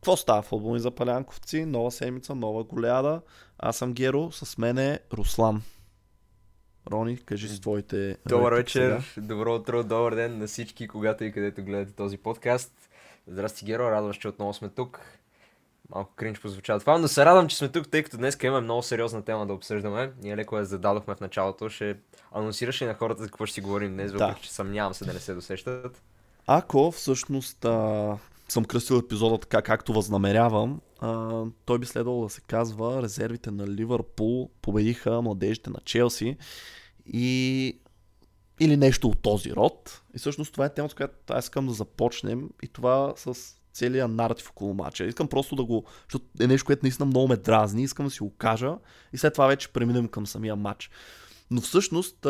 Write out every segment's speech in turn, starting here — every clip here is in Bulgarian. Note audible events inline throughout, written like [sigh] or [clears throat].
Какво става футболни запалянковци? Нова седмица, нова голяда. Аз съм Геро, с мен е Руслан. Рони, кажи си твоите... Добър вечер, сега. добро утро, добър ден на всички, когато и където гледате този подкаст. Здрасти, Геро, радвам се, че отново сме тук. Малко кринч позвучава това, но се радвам, че сме тук, тъй като днес имаме много сериозна тема да обсъждаме. Ние леко я зададохме в началото, ще анонсираш ли на хората за какво ще си говорим днес, Да. въпреки че съмнявам се да не се досещат. Ако всъщност а, съм кръстил епизода така, както възнамерявам, а, той би следвало да се казва Резервите на Ливърпул победиха младежите на Челси и или нещо от този род. И всъщност това е темата, с която аз искам да започнем и това с целият наратив около матча. Искам просто да го, защото е нещо, което наистина много ме дразни, искам да си го кажа и след това вече преминем към самия матч. Но всъщност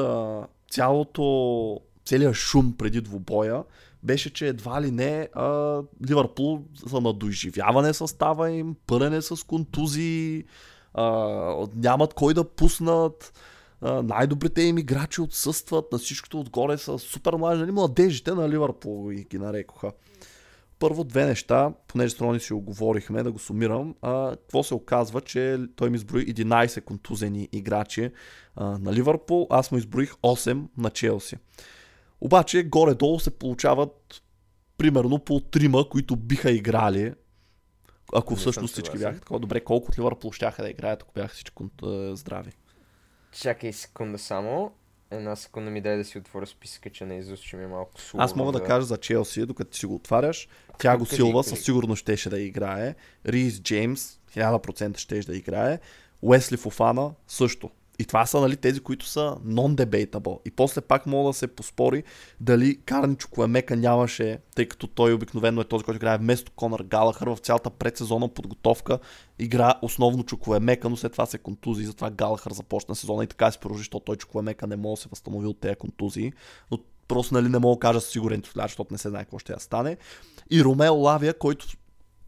цялото, целият шум преди двубоя беше, че едва ли не а, Ливърпул за на доизживяване състава им, пълене с контузии, а, нямат кой да пуснат, а, най-добрите им играчи отсъстват, на всичкото отгоре са супер млади, нали, младежите на Ливърпул ги нарекоха. Първо две неща, понеже с Рони си оговорихме, да го сумирам. А, какво се оказва, че той ми изброи 11 контузени играчи а, на Ливърпул, аз му изброих 8 на Челси. Обаче горе-долу се получават примерно по трима, които биха играли, ако Не всъщност всички бяха такова. Добре, колко от Ливърпул щяха да играят, ако бяха всички здрави. Чакай секунда само. Една секунда ми дай да си отворя списъка, че не изуст, че ми е малко сложно. Аз мога да кажа за Челси, докато ти си го отваряш. Тяго Кажи, Силва кажи. със сигурност щеше да играе. Рис Джеймс 1000% щеше да играе. Уесли Фофана също. И това са нали, тези, които са non-debatable. И после пак мога да се поспори дали Карни Чукуемека нямаше, тъй като той обикновено е този, който играе вместо Конър Галахър в цялата предсезонна подготовка. Игра основно Чукуемека, но след това се контузи, затова Галахър започна сезона и така се продължи, защото той Чукуемека не може да се възстанови от тези контузии. Но просто нали, не мога да кажа със сигурен защото не се знае какво ще я стане. И Ромео Лавия, който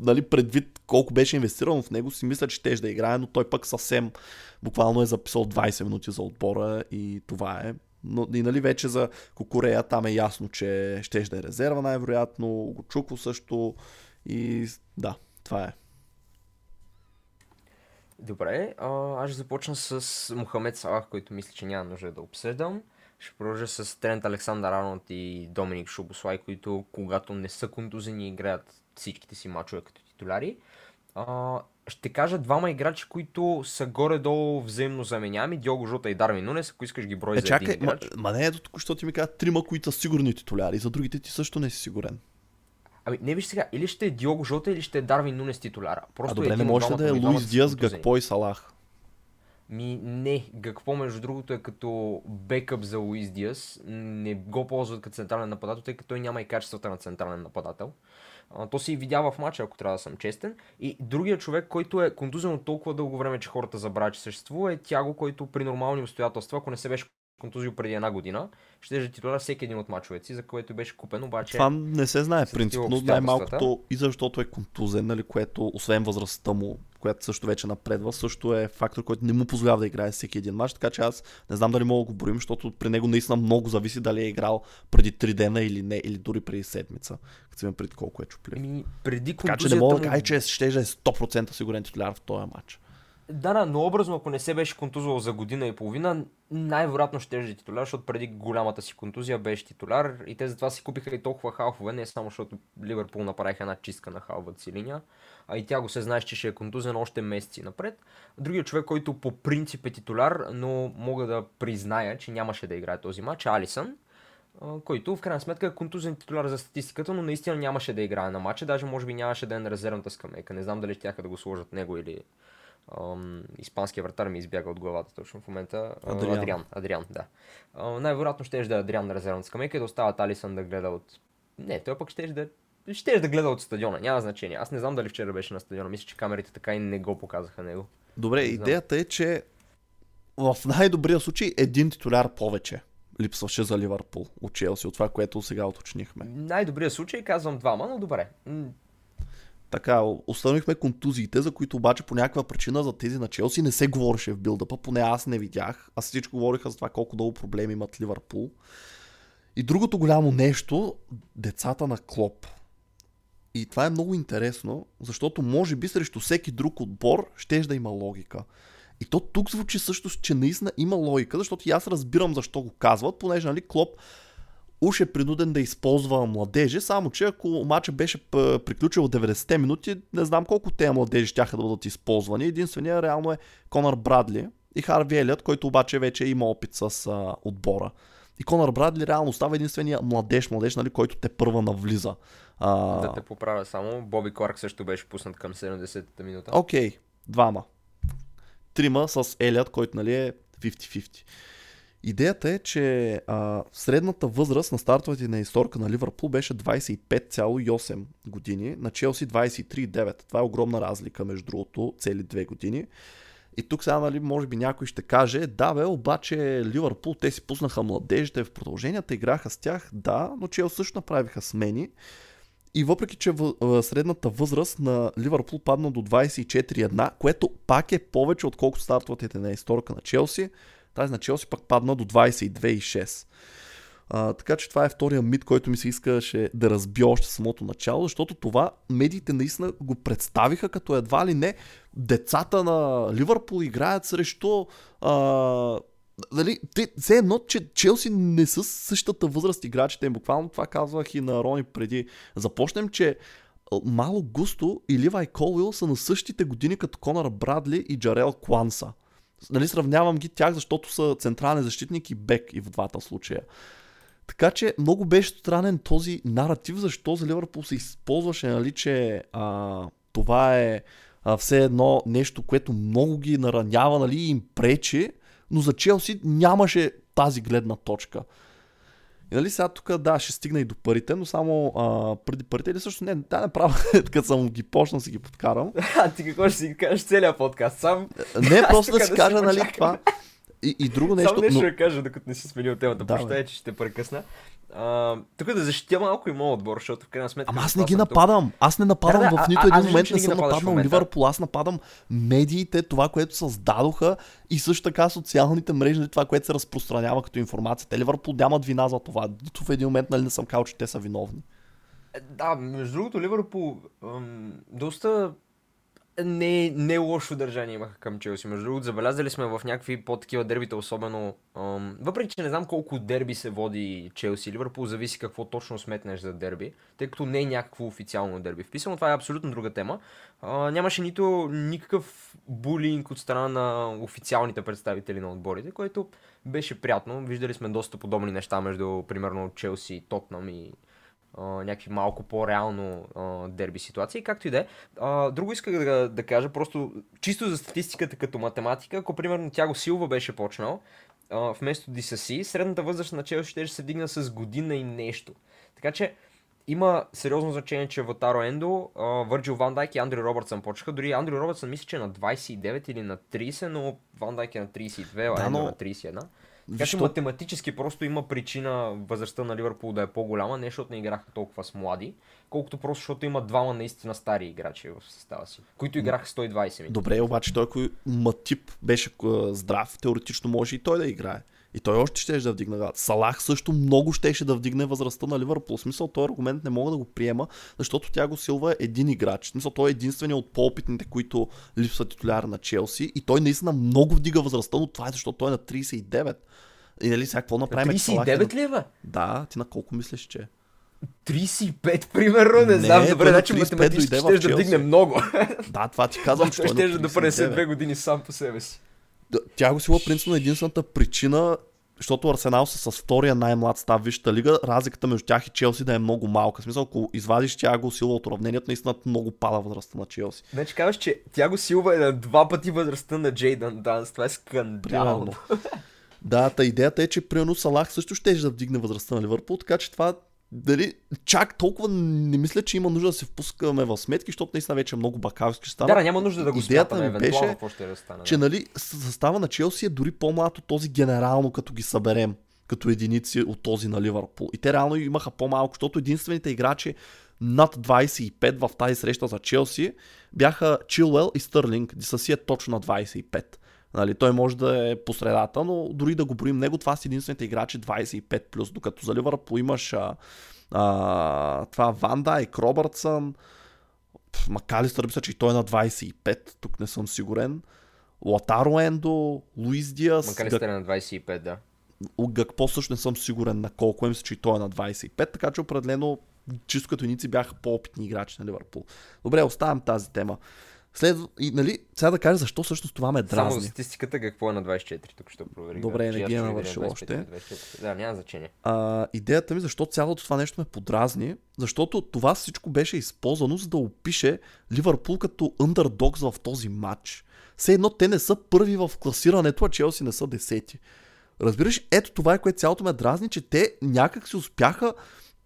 нали, предвид колко беше инвестирано в него, си мисля, че ще да играе, но той пък съвсем буквално е записал 20 минути за отбора и това е. Но и нали вече за Кокорея там е ясно, че ще да е резерва най-вероятно, Гочуко също и да, това е. Добре, а, аз започна с Мохамед Салах, който мисля, че няма нужда да обсъждам. Ще продължа с Трент Александър Арнолд и Доминик Шубослай, които когато не са контузени играят всичките си мачове като титуляри. А, ще кажа двама играчи, които са горе-долу взаимно заменяеми. Диого Жота и Дарвин Нунес, ако искаш ги брой Е, за чакай, един ма, играч. ма не ето тук, защото ти ми казват трима, които са сигурни титуляри, за другите ти също не си сигурен. Ами не виж сега, или ще е Диого Жота, или ще е Дарвин Нунес титуляра. Просто а добре, не може да е Луис контузени. Гакпо и Салах? Ми не, Гакпо между другото е като бекъп за Луис Диас. Не го ползват като централен нападател, тъй като той няма и качествата на централен нападател. А, то се и видя в матча, ако трябва да съм честен. И другия човек, който е контузен от толкова дълго време, че хората забравят, че съществува, е Тяго, който при нормални обстоятелства, ако не се беше контузил преди една година, ще е титуляр всеки един от мачовете си, за което беше купен, обаче... Това не се знае принципно, най-малкото и защото е контузен, нали, което освен възрастта му, която също вече напредва, също е фактор, който не му позволява да играе всеки един матч, така че аз не знам дали мога да го борим, защото при него наистина много зависи дали е играл преди 3 дена или не, или дори преди седмица, като си има преди колко е чуплив. Ами, преди Така че не мога да му- кажа, че ще е 100% сигурен титуляр в този матч. Да, да, но образно, ако не се беше контузвал за година и половина, най-вероятно ще е титуляр, защото преди голямата си контузия беше титуляр и те затова си купиха и толкова халфове, не само защото Ливърпул направиха една чистка на халвата си линия, а и тя го се знаеш, че ще е контузен още месеци напред. Другият човек, който по принцип е титуляр, но мога да призная, че нямаше да играе този матч, Алисън, който в крайна сметка е контузен титуляр за статистиката, но наистина нямаше да играе на матча, даже може би нямаше да е на резервната скамейка. Не знам дали ще да го сложат него или Ам, испанския вратар ми избяга от главата точно в момента. Адриан. Адриан, Адриан да. А, най-вероятно ще да е Адриан на резервната скамейка и да остават Алисън да гледа от... Не, той пък ще да ще да гледа от стадиона, няма значение. Аз не знам дали вчера беше на стадиона, мисля, че камерите така и не го показаха него. Добре, идеята е, че в най-добрия случай един титуляр повече липсваше за Ливърпул от Челси, от това, което сега уточнихме. Най-добрият случай казвам двама, но добре. Така, установихме контузиите, за които обаче по някаква причина за тези на Челси не се говореше в билдъпа, поне аз не видях. Аз всичко говориха за това колко дълго проблеми имат Ливърпул. И другото голямо нещо, децата на Клоп. И това е много интересно, защото може би срещу всеки друг отбор ще да има логика. И то тук звучи също, че наистина има логика, защото и аз разбирам защо го казват, понеже нали, Клоп уж е принуден да използва младежи, само че ако матча беше приключил 90-те минути, не знам колко те младежи ще да бъдат използвани. Единственият реално е Конър Брадли и Харви Елият, който обаче вече има опит с а, отбора. И Конър Брадли реално става единствения младеж, младеж, нали, който те първа навлиза. А... Да те поправя само, Боби Кларк също беше пуснат към 70-та минута. Окей, okay, двама. Трима с Елият, който нали е 50-50. Идеята е, че а, средната възраст на стартовете на историка на Ливърпул беше 25,8 години, на Челси 23,9. Това е огромна разлика между другото, цели две години. И тук сега, нали, може би някой ще каже, да бе, обаче Ливърпул, те си пуснаха младежите в продълженията, играха с тях, да, но Чел също направиха смени. И въпреки, че в, средната възраст на Ливърпул падна до 24,1, което пак е повече отколкото стартовете на историка на Челси, тази на Челси пък падна до 22,6. А, така че това е втория мит, който ми се искаше да разбия още самото начало, защото това медиите наистина го представиха като едва ли не децата на Ливърпул играят срещу а, Дали, те, все едно, че Челси не са същата възраст играчите. Буквално това казвах и на Рони преди. Започнем, че Мало Густо и Ливай Колвил са на същите години като Конър Брадли и Джарел Кванса. Нали, сравнявам ги тях, защото са централен защитник и бек и в двата случая. Така че много беше странен този наратив, защо за Ливърпул се използваше, нали, че а, това е а, все едно нещо, което много ги наранява нали, и им пречи, но за Челси нямаше тази гледна точка. И нали сега тук, да, ще стигна и до парите, но само а, преди парите или също не, да, направо, [laughs] като съм ги почна си ги подкарам. [laughs] А ти какво ще си кажеш целият подкаст сам? Не, просто да си кажа, нали, това. И, и друго нещо. Само нещо но... ще кажа, докато не си сменил темата. Да, Прощай, че ще прекъсна. А, тук да защитя малко и моят отбор, защото в крайна сметка. Ама аз не ги нападам. Тук... Аз не нападам да, да, в нито един момент не съм нападнал Ливърпул. Аз нападам медиите, това, което създадоха и също така социалните мрежи, това, което се разпространява като информация. Те Ливърпул нямат вина за това. Нито в един момент нали, не съм казал, че те са виновни. Е, да, между другото, Ливърпул доста не, не лошо държание имаха към Челси. Между другото, забелязали сме в някакви по-такива дербита, особено. Ам, въпреки, че не знам колко дерби се води Челси Ливърпул, зависи какво точно сметнеш за дерби, тъй като не е някакво официално дерби вписано. Това е абсолютно друга тема. А, нямаше нито никакъв булинг от страна на официалните представители на отборите, което беше приятно. Виждали сме доста подобни неща между, примерно, Челси, Тотнам и някакви малко по-реално а, дерби ситуации, както и да е. Друго исках да, да кажа, просто чисто за статистиката като математика, ако примерно Тяго Силва беше почнал, а, вместо DSC, средната възраст на Челси ще се дигна с година и нещо. Така че има сериозно значение, че Ватаро Ендо, Върджил Ван Дайк и Андрю Робъртсън почнаха. Дори Андрю Робъртсън мисля, че е на 29 или на 30, но Ван Дайк е на 32, а да, но... на 31. Така че математически просто има причина възрастта на Ливърпул да е по-голяма, не защото не играха толкова с млади, колкото просто защото има двама наистина стари играчи в състава си, които играха 120 минути. Добре, обаче той ако Матип беше здрав, теоретично може и той да играе. И той още ще да вдигне. Салах също много щеше да вдигне възрастта на Ливърпул. Смисъл, този аргумент не мога да го приема, защото тя го силва един играч. Смисъл, той е единственият от по-опитните, които липсват титуляр на Челси. И той наистина много вдига възрастта, но това е защото той е на 39. И нали сега какво направим? 39 ли е, бе? Да, ти на колко мислиш, че 35, примерно, не, не знам, добре, значи математически ще да вдигне много. [laughs] Да, това ти казвам, че той ще да пренесе две години сам по себе си. Тя го сила принципно единствената причина, защото Арсенал са с втория най-млад став Висшата лига, разликата между тях и Челси да е много малка. В смисъл, ако извадиш Тяго Силва от уравнението, наистина много пада възрастта на Челси. Значи казваш, че Тяго Силва е на два пъти възрастта на Джейдан Данс. Това е скандално. Да, та идеята е, че примерно Салах също ще да вдигне възрастта на Ливърпул, така че това дали, чак толкова не мисля, че има нужда да се впускаме в сметки, защото наистина вече много бакалски стана. Да, няма нужда да го Идеята ми беше, какво ще да стане, че нали, състава на Челси е дори по-малко този генерално, като ги съберем като единици от този на Ливърпул. И те реално имаха по-малко, защото единствените играчи над 25 в тази среща за Челси бяха Чилвел и Стърлинг. Дисаси е точно на 25. Нали, той може да е по средата, но дори да го броим него, това са единствените играчи 25+, докато за Ливърпул имаш а, А, това Ван Дайк, Робъртсън, Макалистър мисля, че и той е на 25, тук не съм сигурен. Латаро Ендо, Луис Диас, Макалистър е на 25, да. Гакпо също не съм сигурен на колко, мисля, че и той е на 25, така че определено чисто като иници бяха по-опитни играчи на Ливърпул. Добре, оставям тази тема. След, и, нали, сега да кажа защо всъщност това ме Само дразни. за статистиката какво е на 24, тук ще проверих. Добре, да, не ги е навършил още. 25, 24. Да, няма значение. А, идеята ми защо цялото това нещо ме подразни, защото това всичко беше използвано за да опише Ливърпул като underdogs в този матч. Все едно те не са първи в класирането, а Челси не са десети. Разбираш, ето това е което цялото ме дразни, че те някак си успяха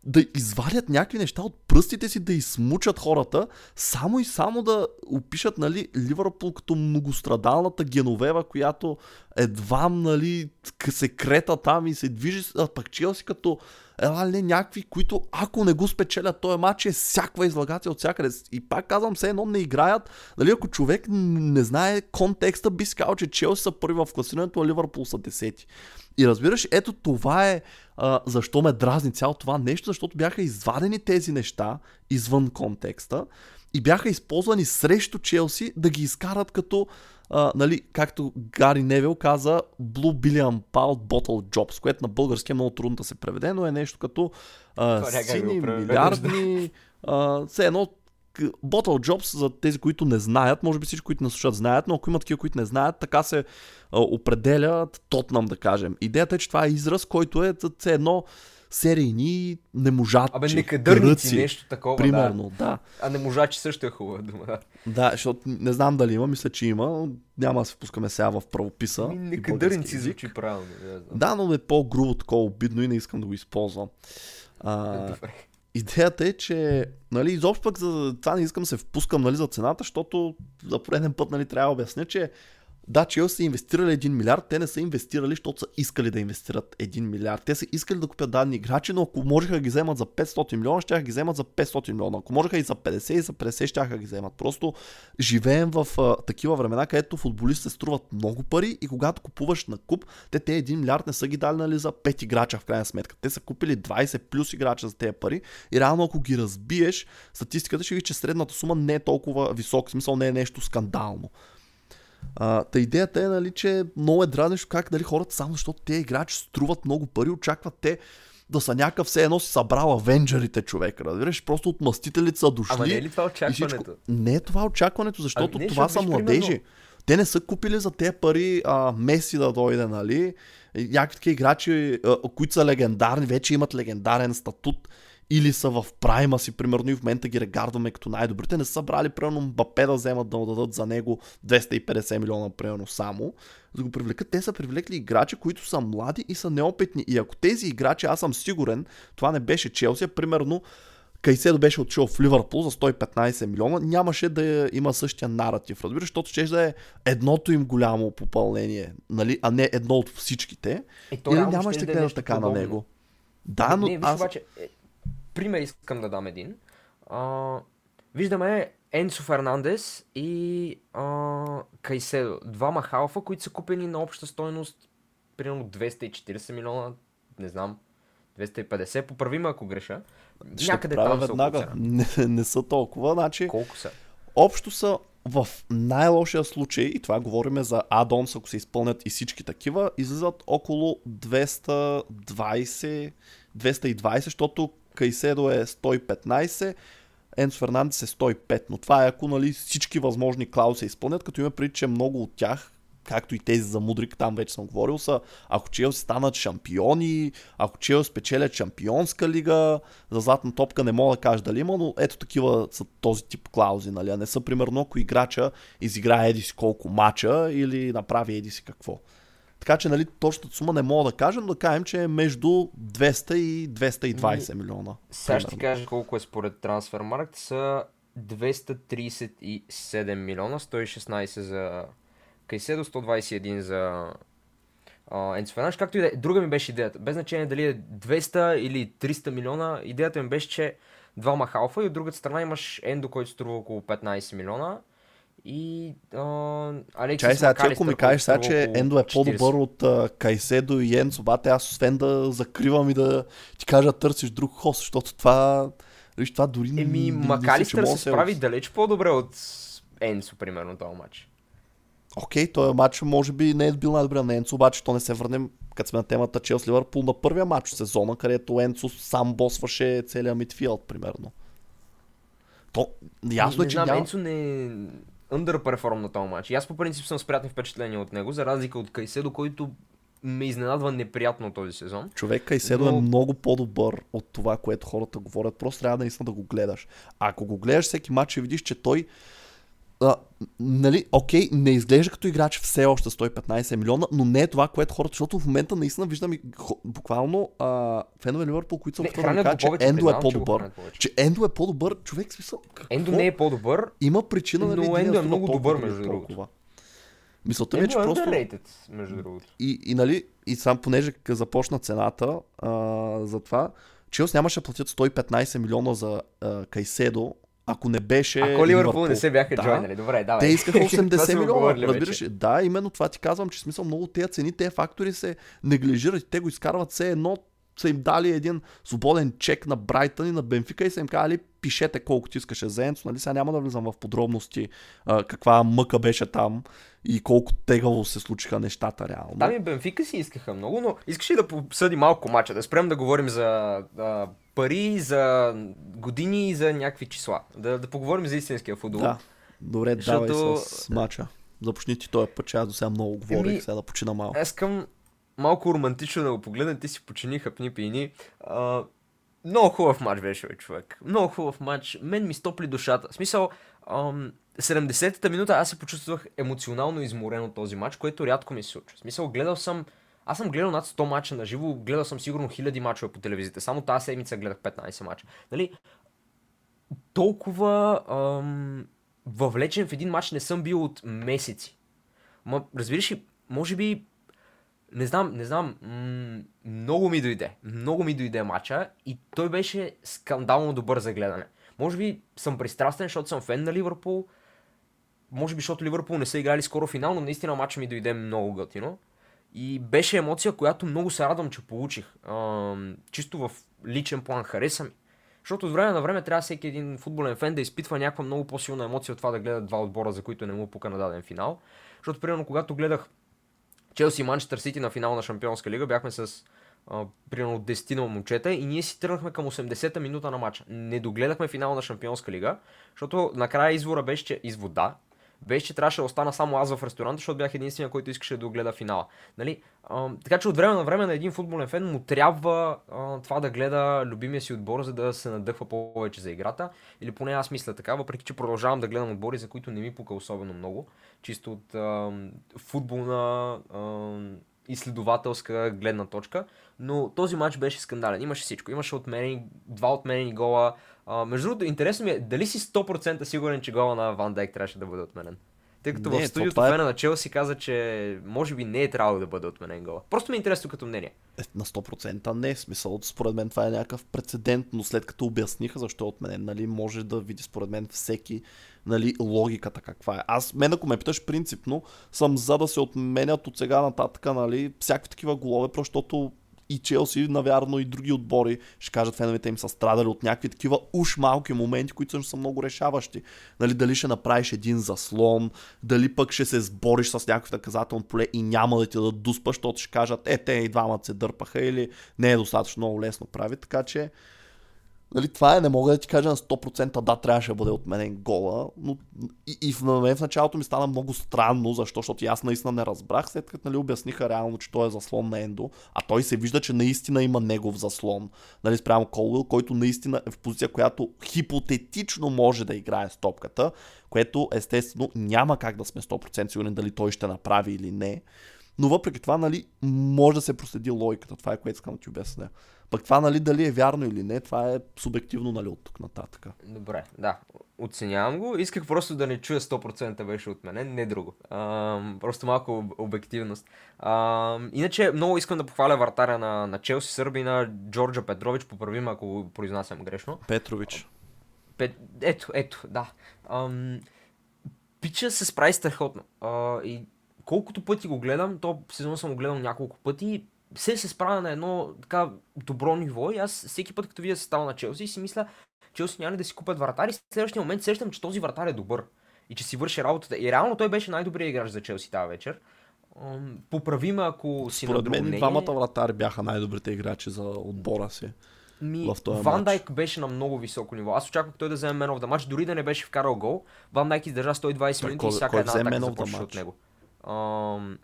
да извадят някакви неща от пръстите си, да измучат хората, само и само да опишат нали, Ливърпул като многострадалната Геновева, която едва нали, се крета там и се движи, а пък Челси като ела ли някакви, които ако не го спечелят този матч е всякаква излагация от всякъде. И пак казвам, все едно не играят. Нали, ако човек не знае контекста, би си казал, че Челси са първи в класирането, а Ливърпул са десети. И разбираш, ето това е а, защо ме дразни цяло това нещо, защото бяха извадени тези неща извън контекста и бяха използвани срещу Челси да ги изкарат като, а, нали, както Гари Невил каза, Blue Billion Pound Bottle Jobs, което на български е много трудно да се преведе, но е нещо като а, сини, милиардни, а, все едно Bottle Jobs, за тези, които не знаят, може би всички, които не слушат, знаят, но ако има такива, които не знаят, така се а, определят Тотнам, да кажем. Идеята е, че това е израз, който е все едно серийни неможачи, Абе, некадърници, нещо такова, Примерно, да. да. А не можачи също е хубава дума, да. Да, защото не знам дали има, мисля, че има, няма да се впускаме сега в правописа. Ами, некадърници звучи правилно. Да. Да, но е по-грубо, такова обидно и не искам да го използвам. А, Добре. Идеята е, че нали, изобщо пък за това не искам се впускам нали, за цената, защото за пореден път нали, трябва да обясня, че да, Челси са инвестирали 1 милиард, те не са инвестирали, защото са искали да инвестират 1 милиард. Те са искали да купят дадени играчи, но ако можеха да ги вземат за 500 милиона, ще ги вземат за 500 милиона. Ако можеха и за 50 и за 50, ще ги вземат. Просто живеем в а, такива времена, където футболистите струват много пари и когато купуваш на куп, те те 1 милиард не са ги дали нали, за 5 играча в крайна сметка. Те са купили 20 плюс играча за тези пари и реално ако ги разбиеш, статистиката ще ви, че средната сума не е толкова висок, в смисъл не е нещо скандално. А, та идеята е, нали, че много е дразнещо как нали, хората, само защото те играчи струват много пари, очакват те да са някакъв все едно си събрал авенджерите човек, разбираш, просто от мъстителите са дошли. Ама не е ли това и всичко- очакването? Не е това очакването, защото Ами не, това са младежи. примерно- Те не са купили за тези пари а, Меси да дойде, нали? Някакви такива играчи, а, които са легендарни, вече имат легендарен статут или са в прайма си, примерно и в момента ги регардваме като най-добрите. Не са брали, примерно, Мбапе да вземат да му дадат за него 250 милиона, примерно, само. За да го привлекат, те са привлекли играчи, които са млади и са неопитни. И ако тези играчи, аз съм сигурен, това не беше Челси, примерно Кайседо беше отишъл в Ливърпул за 115 милиона, нямаше да има същия наратив, разбираш, защото ще да е едното им голямо попълнение, нали, а не едно от всичките. Е, то Или нямаше щеше да нещо така на подобно. него. Да, но не, виж аз... обаче, е, пример искам да дам един. А, виждаме Енсо Фернандес и а, Кайседо. Двама халфа, които са купени на обща стойност примерно 240 милиона, не знам, 250, поправи ме ако греша. Ще Някъде там са веднага. цена. [laughs] Не, не са толкова, значи Колко са? общо са в най-лошия случай, и това говориме за адонс, ако се изпълнят и всички такива, излизат около 220, 220, защото Кайседо е 115, Енс Фернандес е 105, но това е ако нали, всички възможни клаузи се изпълнят, като има преди, че много от тях както и тези за Мудрик, там вече съм говорил, са ако Челси станат шампиони, ако Челси спечелят шампионска лига, за златна топка не мога да кажа дали има, но ето такива са този тип клаузи, нали? А не са примерно ако играча изиграе еди си колко мача или направи еди си какво. Така че, нали, точната сума не мога да кажа, но да кажем, че е между 200 и 220 милиона. Сега ще ти кажа колко е според Трансфермаркт. Са 237 милиона, 116 за Кайседо, 121 за Енцо Фернандеш. Както и да е. Друга ми беше идеята. Без значение дали е 200 или 300 милиона, идеята ми беше, че двама халфа и от другата страна имаш Ендо, който струва около 15 милиона И а, Алексис Чай сега, ако ми кажеш сега, че Ендо е 40. по-добър от а, Кайседо и Енцо, бате, аз освен да закривам и да ти кажа търсиш друг хост, защото това, виж, това дори не- Еми, Макалистър се справи далеч по-добре от Енсо, примерно, този матч. Окей, този матч може би не е бил най-добре на Енцо, обаче то не се върнем, като сме на темата Челс Ливърпул на първия матч в сезона, където Енцо сам босваше целия мидфилд, примерно. То, ясно не е, че знам, няма... Енцо не underperform на този матч. И аз по принцип съм с приятни впечатления от него, за разлика от Кайседо, който ме изненадва неприятно този сезон. Човек Кайседо е Но- много по-добър от това, което хората говорят. Просто трябва наистина да го гледаш. А ако го гледаш всеки матч и видиш, че той а, нали, окей, не изглежда като играч все още 115 милиона, но не е това, което хората, защото в момента наистина виждам и буквално а, фенове Ливърпул, които Не, опитват да го че Ендо е по-добър. Че Ендо е по-добър, човек смисъл. Какво? Ендо не е по-добър, Има причина нали, но Ендо е много добър, между другото. Мисълта ми е, че е просто... underrated, между другото. И, и, нали, и сам понеже започна цената а, за това, Челс нямаше да платят 115 милиона за а, Кайседо, ако не беше Ако Ливърпул не се бяха Да. джойнали, добре, давай. Те искаха [laughs] Това 80 сме милиона, разбираш вече. Да, именно това ти казвам, че смисъл много тези цени, тези фактори се неглижират те го изкарват все едно са им дали един свободен чек на Брайтън и на Бенфика и са им казали пишете колкото искаше за Енцо, нали? Сега няма да влизам в подробности а, каква мъка беше там и колко тегаво се случиха нещата реално. Там и Бенфика си искаха много, но искаш ли да обсъдим малко мача, да спрем да говорим за а, пари, за години и за някакви числа. Да, да поговорим за истинския футбол. Да, добре, Защото- давай с мача. Започни ти този път, че аз до сега много говорих, Еми, сега да почина малко. Аз искам малко романтично да го погледна, ти си почини хъпни пини. А, много хубав матч беше, бе, човек. Много хубав матч. Мен ми стопли душата. В смисъл, ам, 70-та минута аз се почувствах емоционално изморен от този матч, което рядко ми се случва. В смисъл, гледал съм аз съм гледал над 100 мача на живо, гледал съм сигурно хиляди мачове по телевизията. Само тази седмица гледах 15 мача. Нали? Толкова ам, въвлечен в един матч не съм бил от месеци. Ма, разбираш ли, може би не знам, не знам. М- много ми дойде. Много ми дойде матча и той беше скандално добър за гледане. Може би съм пристрастен, защото съм фен на Ливърпул. Може би, защото Ливърпул не са играли скоро финал, но наистина матча ми дойде много готино. И беше емоция, която много се радвам, че получих. Ам, чисто в личен план хареса ми. Защото от време на време трябва всеки един футболен фен да изпитва някаква много по-силна емоция от това да гледа два отбора, за които не му пука на даден финал. Защото, примерно, когато гледах Челси и Манчестър Сити на финал на Шампионска лига, бяхме с а, примерно 10 на момчета и ние си тръгнахме към 80-та минута на матча. Не догледахме финал на Шампионска лига, защото накрая извора беше, че извода, беше, че трябваше да остана само аз в ресторанта, защото бях единствения, който искаше да гледа финала. Нали? А, така че от време на време на един футболен фен му трябва а, това да гледа любимия си отбор, за да се надъхва повече за играта. Или поне аз мисля така, въпреки че продължавам да гледам отбори, за които не ми пука особено много. Чисто от а, футболна изследователска гледна точка. Но този матч беше скандален. Имаше всичко. Имаше отменени, два отменени гола. А, между другото, интересно ми е, дали си 100% сигурен, че гола на Ван Дайк трябваше да бъде отменен? Тъй като Не, в то студиото това е- фена на Челси каза, че може би не е трябвало да бъде отменен гола. Просто ми е интересно като мнение. Е, на 100% не е смисъл. Според мен това е някакъв прецедент, но след като обясниха защо е отменен, нали, може да види според мен всеки нали, логиката каква е. Аз, мен ако ме питаш принципно, съм за да се отменят от сега нататък нали, всякакви такива голове, защото и Челси, навярно и други отбори, ще кажат феновете им са страдали от някакви такива уж малки моменти, които също са много решаващи. Нали, дали ще направиш един заслон, дали пък ще се сбориш с някакъв наказателно поле и няма да ти дадат дуспа, защото ще кажат, е, те и двамата се дърпаха или не е достатъчно много лесно прави, така че Нали, това е, не мога да ти кажа на 100% да, трябваше да бъде отменен гола, но и, и в, в началото ми стана много странно, защо, защото аз наистина не разбрах, след като нали, обясниха реално, че той е заслон на Ендо, а той се вижда, че наистина има негов заслон, нали, спрямо Колвил, който наистина е в позиция, която хипотетично може да играе с топката, което естествено няма как да сме 100% сигурни дали той ще направи или не, но въпреки това, нали, може да се проследи логиката, това е което искам да ти обясня. Пък това, нали, дали е вярно или не, това е субективно, нали, от тук нататък. Добре, да. Оценявам го. Исках просто да не чуя 100% беше от мене, не друго. Ам, просто малко об- обективност. Ам, иначе много искам да похваля вратаря на, на Челси, Сърбина, Джорджа Петрович, поправи ме, ако го произнасям грешно. Петрович. Пет... Ето, ето, да. Ам... пича се справи страхотно. А, и колкото пъти го гледам, то сезон съм го гледал няколко пъти, се се справя на едно така добро ниво и аз всеки път като видя състава на Челси си мисля, Челси няма ли да си купят вратари, в следващия момент сещам, че този вратар е добър и че си върши работата. И реално той беше най-добрият играч за Челси тази вечер. Поправиме, ако си Според на мен мнение. двамата вратари бяха най-добрите играчи за отбора си. Ми, в този Ван матч. Дайк беше на много високо ниво. Аз очаквах той да вземе of the Match, дори да не беше вкарал гол. Ван Дайк издържа 120 Той минути и всяка една атака започваше от него. Ам,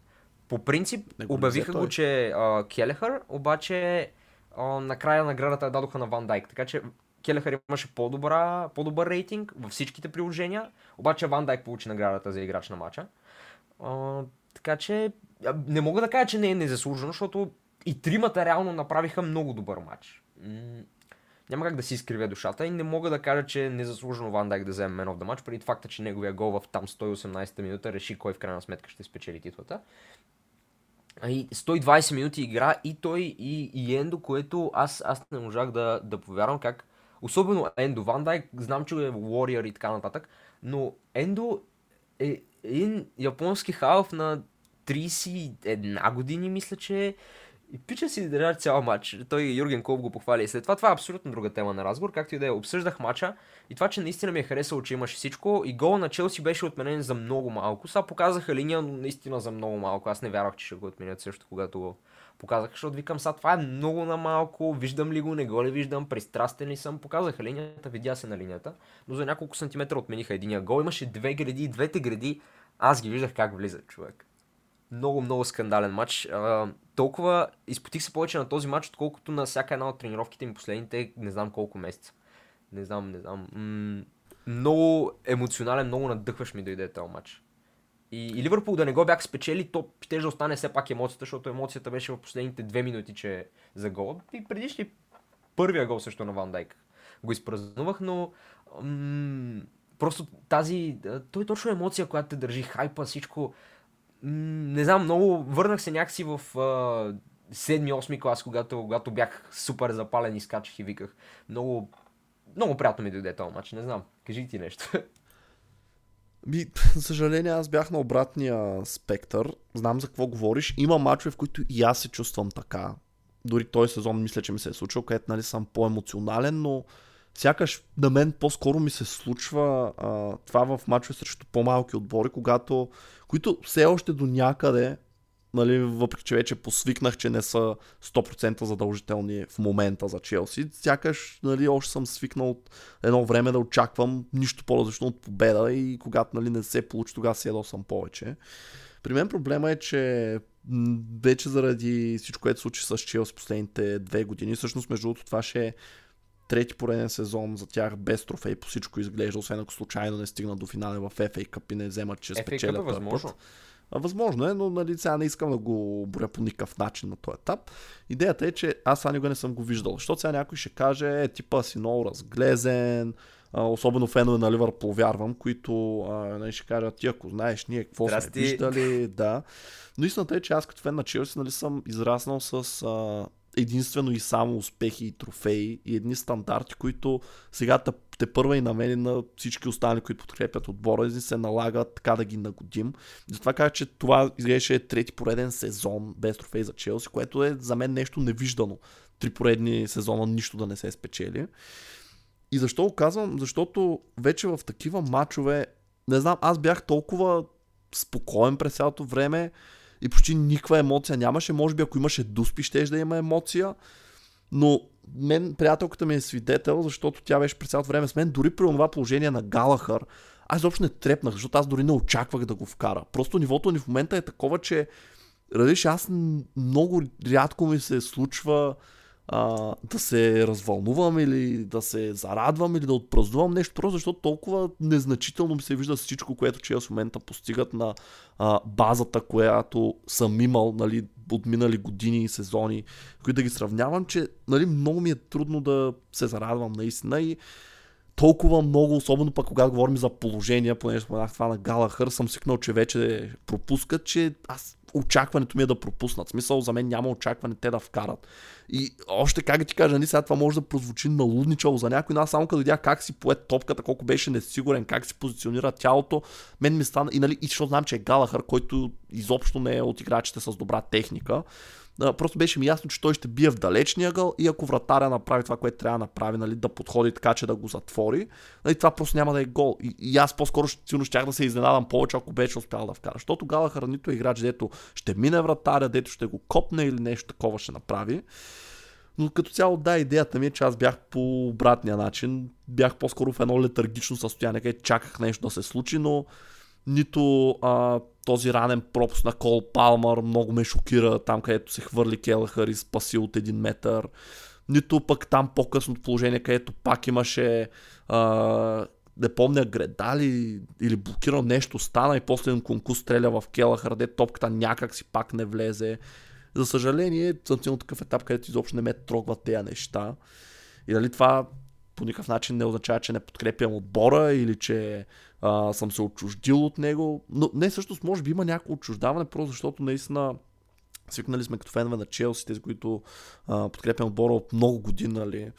по принцип, Не го обявиха го, че а, Келехър, обаче а, накрая наградата я дадоха на Ван Дайк. Така че Келехър имаше по-добра, по-добър рейтинг във всичките приложения, обаче Ван Дайк получи наградата за играч на матча. Така че не мога да кажа, че не е незаслужено, защото и тримата реално направиха много добър матч. Няма как да си изкривя душата и не мога да кажа, че е незаслужено Ван Дайк да вземе Man of the Match, преди факта, че неговия гол в там 118-та минута реши кой в крайна сметка ще спечели титлата. А и 120 минути игра и той и, и Ендо, което аз, аз не можах да, да повярвам как. Особено Ендо, Ван Дайк, знам, че е Warrior и така нататък, но Ендо е един японски халф на 31 години, мисля, че е. И пича си държа цял матч. Той Юрген Клоп го похвали. И след това това е абсолютно друга тема на разговор, както и да е. Обсъждах матча и това, че наистина ми е харесало, че имаше всичко. И гола на Челси беше отменен за много малко. Сега показаха линия, но наистина за много малко. Аз не вярвах, че ще го отменят също, когато го показаха, защото викам сега това е много на малко, виждам ли го, не го ли виждам, пристрастен ли съм, показаха линията, видя се на линията, но за няколко сантиметра отмениха единия гол, имаше две гради, двете гради, аз ги виждах как влизат човек. Много, много скандален матч. Толкова изпотих се повече на този матч, отколкото на всяка една от тренировките ми последните не знам колко месеца. Не знам, не знам. М- много емоционален, много надъхваш ми дойде този матч. И, и Ливърпул да не го бях спечели, то ще остане все пак емоцията, защото емоцията беше в последните две минути, че е за гол. И предишни първия гол също на Ван Дайк го изпразнувах, но м- просто тази, той точно е емоция, която те държи, хайпа, всичко. Не знам, много върнах се някакси в а, 7-8 клас, когато, когато бях супер запален и скачах и виках. Много, много приятно ми дойде този матч, не знам. Кажи ти нещо. Ми, за съжаление, аз бях на обратния спектър. Знам за какво говориш. Има мачове, в които и аз се чувствам така. Дори този сезон мисля, че ми се е случил, където нали, съм по-емоционален, но сякаш на мен по-скоро ми се случва а, това в мачове срещу по-малки отбори, когато, които все още до някъде, нали, въпреки че вече посвикнах, че не са 100% задължителни в момента за Челси, сякаш нали, още съм свикнал от едно време да очаквам нищо по-различно от победа и когато нали, не се получи, тогава се ядосам повече. При мен проблема е, че вече заради всичко, което случи с Челси последните две години, всъщност между другото това ще е трети пореден сезон за тях без трофей по всичко изглежда, освен ако случайно не стигнат до финале в FA Cup и не вземат, че е спечелят този възможно. път. Възможно е, но нали, сега не искам да го боря по никакъв начин на този етап. Идеята е, че аз сега никога не съм го виждал. Защото сега някой ще каже, е, типа си много разглезен, особено фенове на Ливърпул, вярвам, които а, нали, ще кажат, ти ако знаеш ние какво сме Здрасти. виждали, да. Но истината е, че аз като фен на Челси нали, съм израснал с а, единствено и само успехи и трофеи и едни стандарти, които сега те, първа и на мен и на всички останали, които подкрепят отбора, ни се налагат така да ги нагодим. И затова кажа, че това изглеждаше трети пореден сезон без трофей за Челси, което е за мен нещо невиждано. Три поредни сезона нищо да не се спечели. И защо го казвам? Защото вече в такива матчове, не знам, аз бях толкова спокоен през цялото време и почти никаква емоция нямаше. Може би ако имаше дуспи, ще да има емоция. Но мен, приятелката ми е свидетел, защото тя беше през цялото време с мен. Дори при това положение на Галахър, аз изобщо не трепнах, защото аз дори не очаквах да го вкара. Просто нивото ни в момента е такова, че Радиш, аз много рядко ми се случва а, да се развълнувам или да се зарадвам или да отпразнувам нещо, просто защото толкова незначително ми се вижда всичко, което Челси в момента постигат на а, базата, която съм имал нали, от минали години и сезони, които да ги сравнявам, че нали, много ми е трудно да се зарадвам наистина и толкова много, особено пък когато говорим за положения, понеже споменах това на Галахър, съм свикнал, че вече пропускат, че аз очакването ми е да пропуснат. В смисъл за мен няма очакване те да вкарат. И още как ти кажа, нали, сега това може да прозвучи налудничало за някой, но аз само като видях как си поет топката, колко беше несигурен, как си позиционира тялото, мен ми стана, и, нали, и защото знам, че е Галахър, който изобщо не е от играчите с добра техника, просто беше ми ясно, че той ще бие в далечния ъгъл и ако вратаря направи това, което трябва да направи, нали, да подходи така, че да го затвори, нали, това просто няма да е гол. И, и аз по-скоро силно щях да се изненадам повече, ако беше успял да вкара. Защото Галахър нито е играч, дето ще мине вратаря, дето ще го копне или нещо такова ще направи. Но като цяло, да, идеята ми е, че аз бях по обратния начин. Бях по-скоро в едно летаргично състояние, където чаках нещо да се случи, но нито а, този ранен пропуск на Кол Палмър много ме шокира там, където се хвърли Келахър и спаси от един метър. Нито пък там по-късното положение, където пак имаше а, не помня гредали или блокирано нещо стана и после конкурс стреля в Келахър, де топката някак си пак не влезе. За съжаление, съм такъв етап, където изобщо не ме трогват тези неща. И дали това по никакъв начин не означава, че не подкрепям отбора или че а, съм се отчуждил от него. Но не, всъщност, може би има някакво отчуждаване, просто защото наистина свикнали сме като фенове на Челси, тези, които а, подкрепям отбора от много години, нали.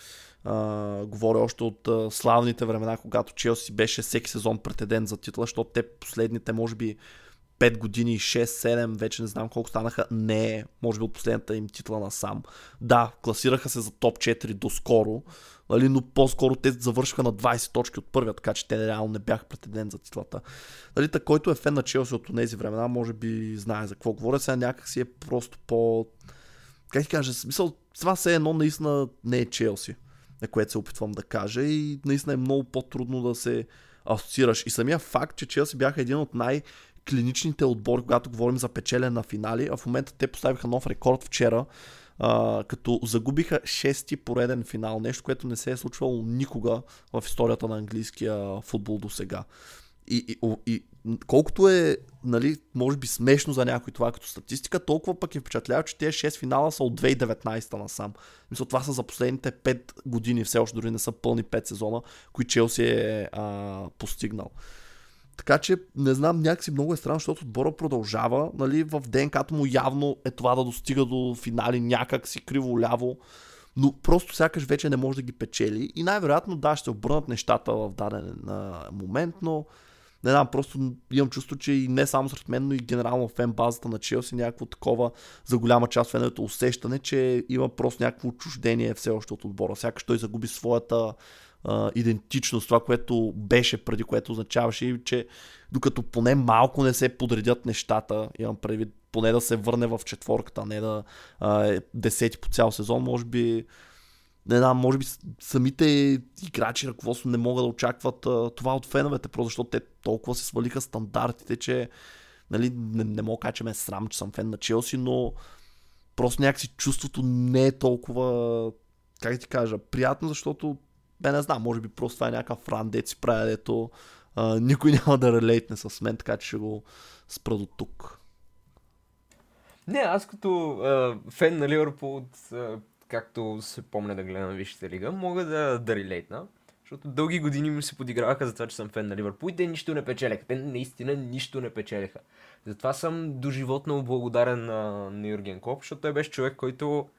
А, говоря още от а, славните времена, когато Челси беше всеки сезон претедент за титла, защото те последните, може би, 5 години, 6-7, вече не знам колко станаха, не може би от последната им титла на сам. Да, класираха се за топ 4 доскоро, нали, но по-скоро те завършиха на 20 точки от първия, така че те реално не бяха претендент за титлата. Нали, та, който е фен на Челси от тези времена, може би знае за какво говоря, сега някак си е просто по... Как ти кажа, смисъл, това се едно наистина не е Челси, на което се опитвам да кажа и наистина е много по-трудно да се асоциираш. И самия факт, че Челси бяха един от най- клиничните отбори, когато говорим за печелене на финали, а в момента те поставиха нов рекорд вчера, а, като загубиха шести пореден финал, нещо, което не се е случвало никога в историята на английския футбол до сега. И, и, и колкото е, нали, може би смешно за някой това като статистика, толкова пък е впечатлява, че тези 6 финала са от 2019 насам. Мисля, това са за последните 5 години, все още дори не са пълни 5 сезона, които Челси е а, постигнал. Така че, не знам, някакси много е странно, защото отбора продължава, нали, в ДНК-то му явно е това да достига до финали някак си криво-ляво, но просто сякаш вече не може да ги печели и най-вероятно да, ще обърнат нещата в даден момент, но не знам, просто имам чувство, че и не само сред мен, но и генерално фен базата на Челси някакво такова за голяма част феновете усещане, че има просто някакво отчуждение все още от отбора. Сякаш той загуби своята а, идентичност, това, което беше преди, което означаваше, че докато поне малко не се подредят нещата, имам предвид поне да се върне в четворката, не да а, е десети по цял сезон, може би не знам, може би самите играчи, ръководство не могат да очакват а, това от феновете, просто защото те толкова се свалиха стандартите, че нали, не, не мога да ме е срам, че съм фен на Челси, но просто някакси чувството не е толкова, как ти кажа, приятно, защото бе, не знам, може би просто това е някакъв ран, дет си прави, дето а, никой [laughs] няма да релейтне с мен, така че ще го спра до тук. Не, аз като а, фен на Ливърпул, от, както се помня да гледам Висшата лига, мога да, да релейтна. Защото дълги години ми се подиграваха за това, че съм фен на Ливърпул и те нищо не печелеха. Те наистина нищо не печелеха. Затова съм доживотно благодарен на, на Юрген Коп, защото той беше човек, който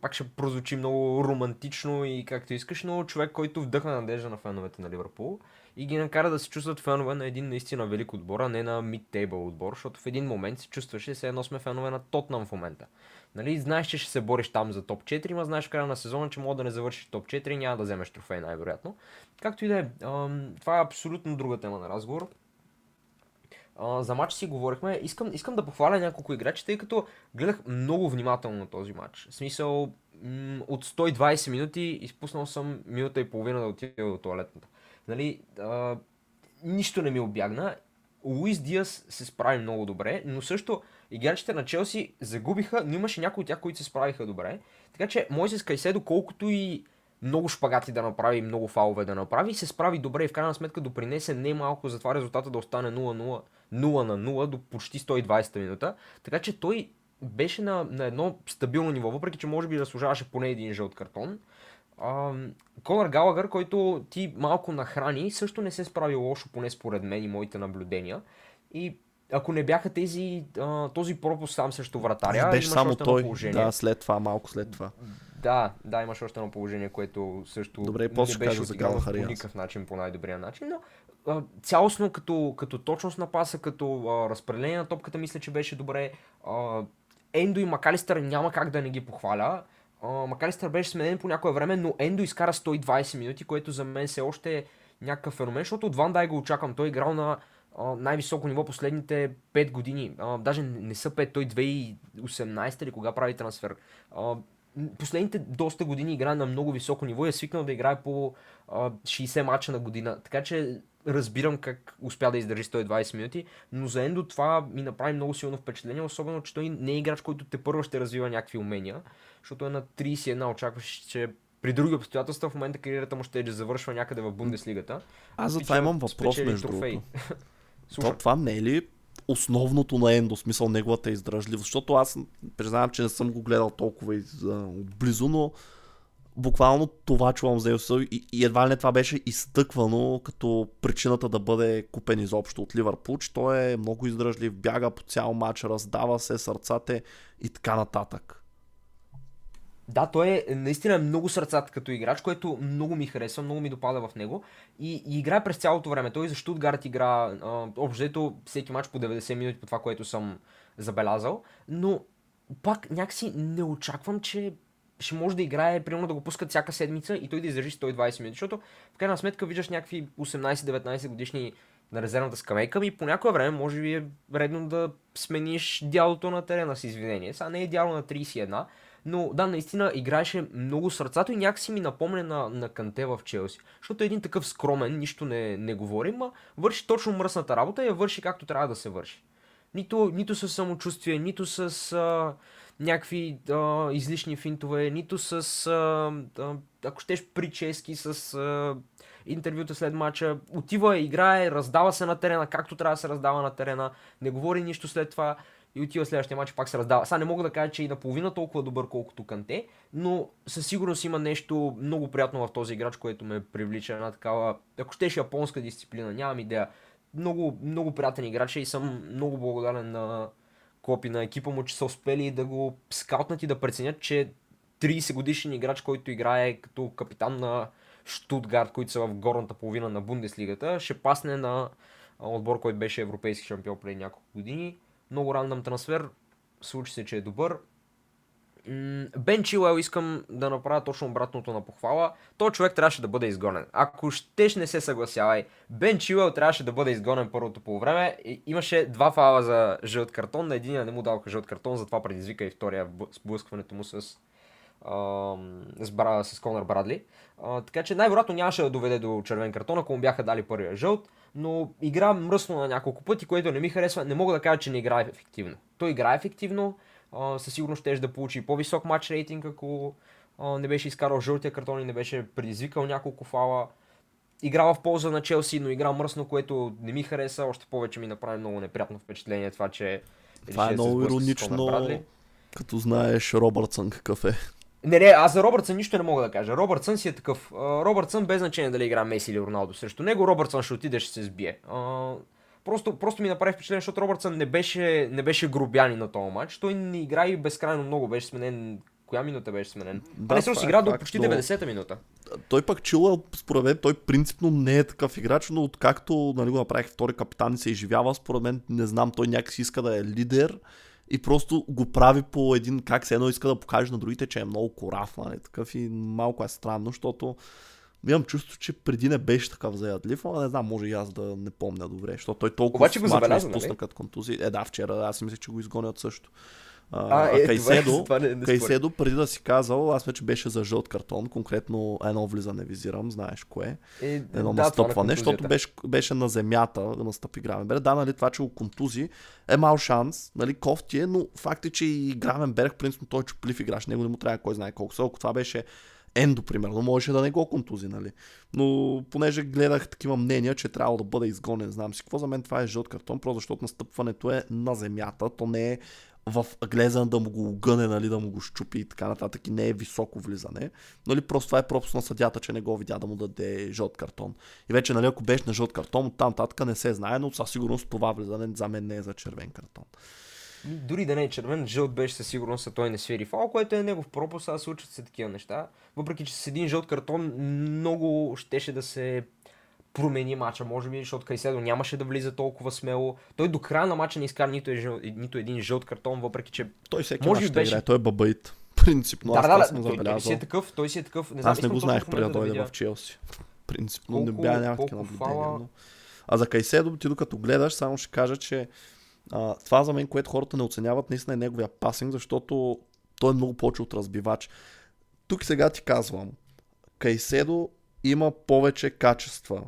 Пак ще прозвучи много романтично и както искаш, но човек, който вдъхна надежда на феновете на Ливърпул и ги накара да се чувстват фенове на един наистина велик отбор, а не на mid-table отбор, защото в един момент се чувстваше, все едно сме фенове на Тотнам в момента. Нали, знаеш, че ще се бориш там за топ 4, но знаеш в края на сезона, че мога да не завършиш топ 4 и няма да вземеш трофей най-вероятно. Както и да е, това е абсолютно друга тема на разговор. За матч си говорихме. Искам, искам да похваля няколко играчи, тъй като гледах много внимателно на този матч. В смисъл, м- от 120 минути изпуснал съм минута и половина да отида до туалетната. Нали, а, нищо не ми обягна. Луис Диас се справи много добре, но също играчите на Челси загубиха, но имаше някои от тях, които се справиха добре. Така че Мойсес Кайседо, колкото и много шпагати да направи, много фалове да направи, се справи добре и в крайна сметка допринесе не малко за това резултата да остане 0-0 0 на 0 до почти 120 минута. Така че той беше на, на едно стабилно ниво, въпреки че може би заслужаваше поне един жълт картон. Конър Галагър, който ти малко нахрани, също не се справи лошо, поне според мен и моите наблюдения. И ако не бяха тези, а, този пропуск сам срещу вратаря, Беше само той. положение. Да, след това, малко след това. Да, да, имаш още едно положение, което също Добре, не беше кажа за по никакъв начин, по най-добрия начин, но а, цялостно като, като точност на паса, като а, разпределение на топката, мисля, че беше добре. А, Ендо и Макалистър няма как да не ги похваля. А, Макалистър беше сменен по някое време, но Ендо изкара 120 минути, което за мен все още е някакъв феномен, защото от Ван Дай го очаквам. Той е играл на най-високо ниво последните 5 години. А, даже не са 5, той 2018 или кога прави трансфер. А, последните доста години играе на много високо ниво и е свикнал да играе по а, 60 мача на година. Така че разбирам как успя да издържи 120 минути, но за Ендо това ми направи много силно впечатление, особено, че той не е играч, който те първо ще развива някакви умения, защото е на 31, очакваш, че при други обстоятелства в момента кариерата му ще е да завършва някъде в Бундеслигата. Аз за това имам въпрос, между трофей. [laughs] другото. То, това не е ли основното на Ендо, смисъл неговата издръжливост? Защото аз признавам, че не съм го гледал толкова из, а, отблизо, но буквално това чувам за него и, и едва ли не това беше изтъквано като причината да бъде купен изобщо от Ливърпул, че той е много издръжлив, бяга по цял матч, раздава се сърцата и така нататък. Да, той е наистина много сърцат като играч, което много ми харесва, много ми допада в него. И, и играе през цялото време. Той за Штутгарт игра а, общо всеки матч по 90 минути по това, което съм забелязал. Но пак някакси не очаквам, че ще може да играе, примерно да го пускат всяка седмица и той да издържи 120 минути, защото в крайна сметка виждаш някакви 18-19 годишни на резервната скамейка и по някое време може би е редно да смениш дялото на терена с извинение. Сега не е дяло на 31, но да, наистина играеше много сърцато и някакси ми напомня на, на Канте в Челси. Защото е един такъв скромен, нищо не, не говори, ма върши точно мръсната работа и я върши както трябва да се върши. Нито, нито с самочувствие, нито с а, някакви а, излишни финтове, нито с, а, а, ако щеш, прически, с а, интервюта след мача. Отива, играе, раздава се на терена, както трябва да се раздава на терена, не говори нищо след това и отива следващия матч пак се раздава. Сега не мога да кажа, че и наполовина толкова добър, колкото Канте, но със сигурност има нещо много приятно в този играч, което ме привлича една такава, ако щеш японска дисциплина, нямам идея. Много, много приятен играч е и съм много благодарен на Клоп на екипа му, че са успели да го скаутнат и да преценят, че 30 годишен играч, който играе като капитан на Штутгарт, които са в горната половина на Бундеслигата, ще пасне на отбор, който беше европейски шампион преди няколко години. Много рандъм трансфер, случи се, че е добър. Бен Чилуел искам да направя точно обратното на похвала. Той човек трябваше да бъде изгонен. Ако щеш не се съгласявай, Бен Чилуел трябваше да бъде изгонен първото по време. Имаше два фала за жълт картон. На единия не му даваха жълт картон, затова предизвика и втория сблъскването му с, с, Бра, с Конър Брадли. А, така че най-вероятно нямаше да доведе до червен картон, ако му бяха дали първия жълт. Но игра мръсно на няколко пъти, което не ми харесва. Не мога да кажа, че не играе ефективно. Той играе ефективно, а, със сигурност ще да получи по-висок матч рейтинг, ако а, не беше изкарал жълтия картон и не беше предизвикал няколко фала. Игра в полза на Челси, но игра мръсно, което не ми хареса. Още повече ми направи много неприятно впечатление това, че Това е много иронично, като знаеш Робъртсън какъв е. Не, не, аз за Робъртсън нищо не мога да кажа. Робъртсън си е такъв. Робъртсън без значение дали игра Меси или Роналдо срещу него, Робъртсън ще отиде, ще се сбие. А, просто, просто ми направи впечатление, защото Робъртсън не беше, не беше грубяни на този матч. Той не игра и безкрайно много. Беше сменен. Коя минута беше сменен? Да, си е игра до почти но- 90-та минута. Той пък Чилуел, според мен, той принципно не е такъв играч, но откакто нали, го направих втори капитан и се изживява, според мен, не знам, той някакси иска да е лидер и просто го прави по един, как се едно иска да покаже на другите, че е много кораф, нали, такъв и малко е странно, защото имам чувство, че преди не беше такъв заядлив, но не знам, може и аз да не помня добре, защото той толкова Обаче го забеляза, изпусна нали? като контузии. Е, да, вчера аз мисля, че го изгонят също. А, А, е, това е- Кайседо, [laughs] това не- не споря. Кайседо, преди да си казал, аз вече беше за жълт картон, конкретно едно влизане визирам, знаеш кое. Е, Едно да, това на настъпване, защото беше, беше на земята, настъпи Гравенберг. Да, нали, това, че го контузи е мал шанс, нали, кофти е, но факт е, че и Гравенберг, принципно той е чуплив играч, него не му трябва кой знае колко. Ако това беше Ендо, примерно, можеше да не го контузи, нали. Но понеже гледах такива мнения, че трябва да бъде изгонен, знам си какво, за мен това е жълт картон, просто защото настъпването е на земята, то не е в глеза да му го огъне, нали, да му го щупи и така нататък и не е високо влизане. Нали, просто това е пропуск на съдята, че не го видя да му даде жълт картон. И вече, нали, ако беше на жълт картон, от там нататък не се знае, но със сигурност това влизане за мен не е за червен картон. Дори да не е червен, жълт беше със сигурност, а той не свири фал, което е негов пропуск, а случват се такива неща. Въпреки, че с един жълт картон много щеше да се промени мача, може би, защото Кайседо нямаше да влиза толкова смело. Той до края на мача не изкара нито, е, нито един жълт картон, въпреки че. Той всеки може би беше... играе, той е бабаит. Принципно, да, аз да, да, съм той, той, си е такъв, той си е такъв. Не знам, аз не го знаех преди да дойде в Челси. Принципно колко, не бях някакви наблюдения. Но... А за Кайседо, ти докато гледаш, само ще кажа, че а, това за мен, което хората не оценяват, наистина е неговия пасинг, защото той е много повече от разбивач. Тук сега ти казвам, Кайседо има повече качества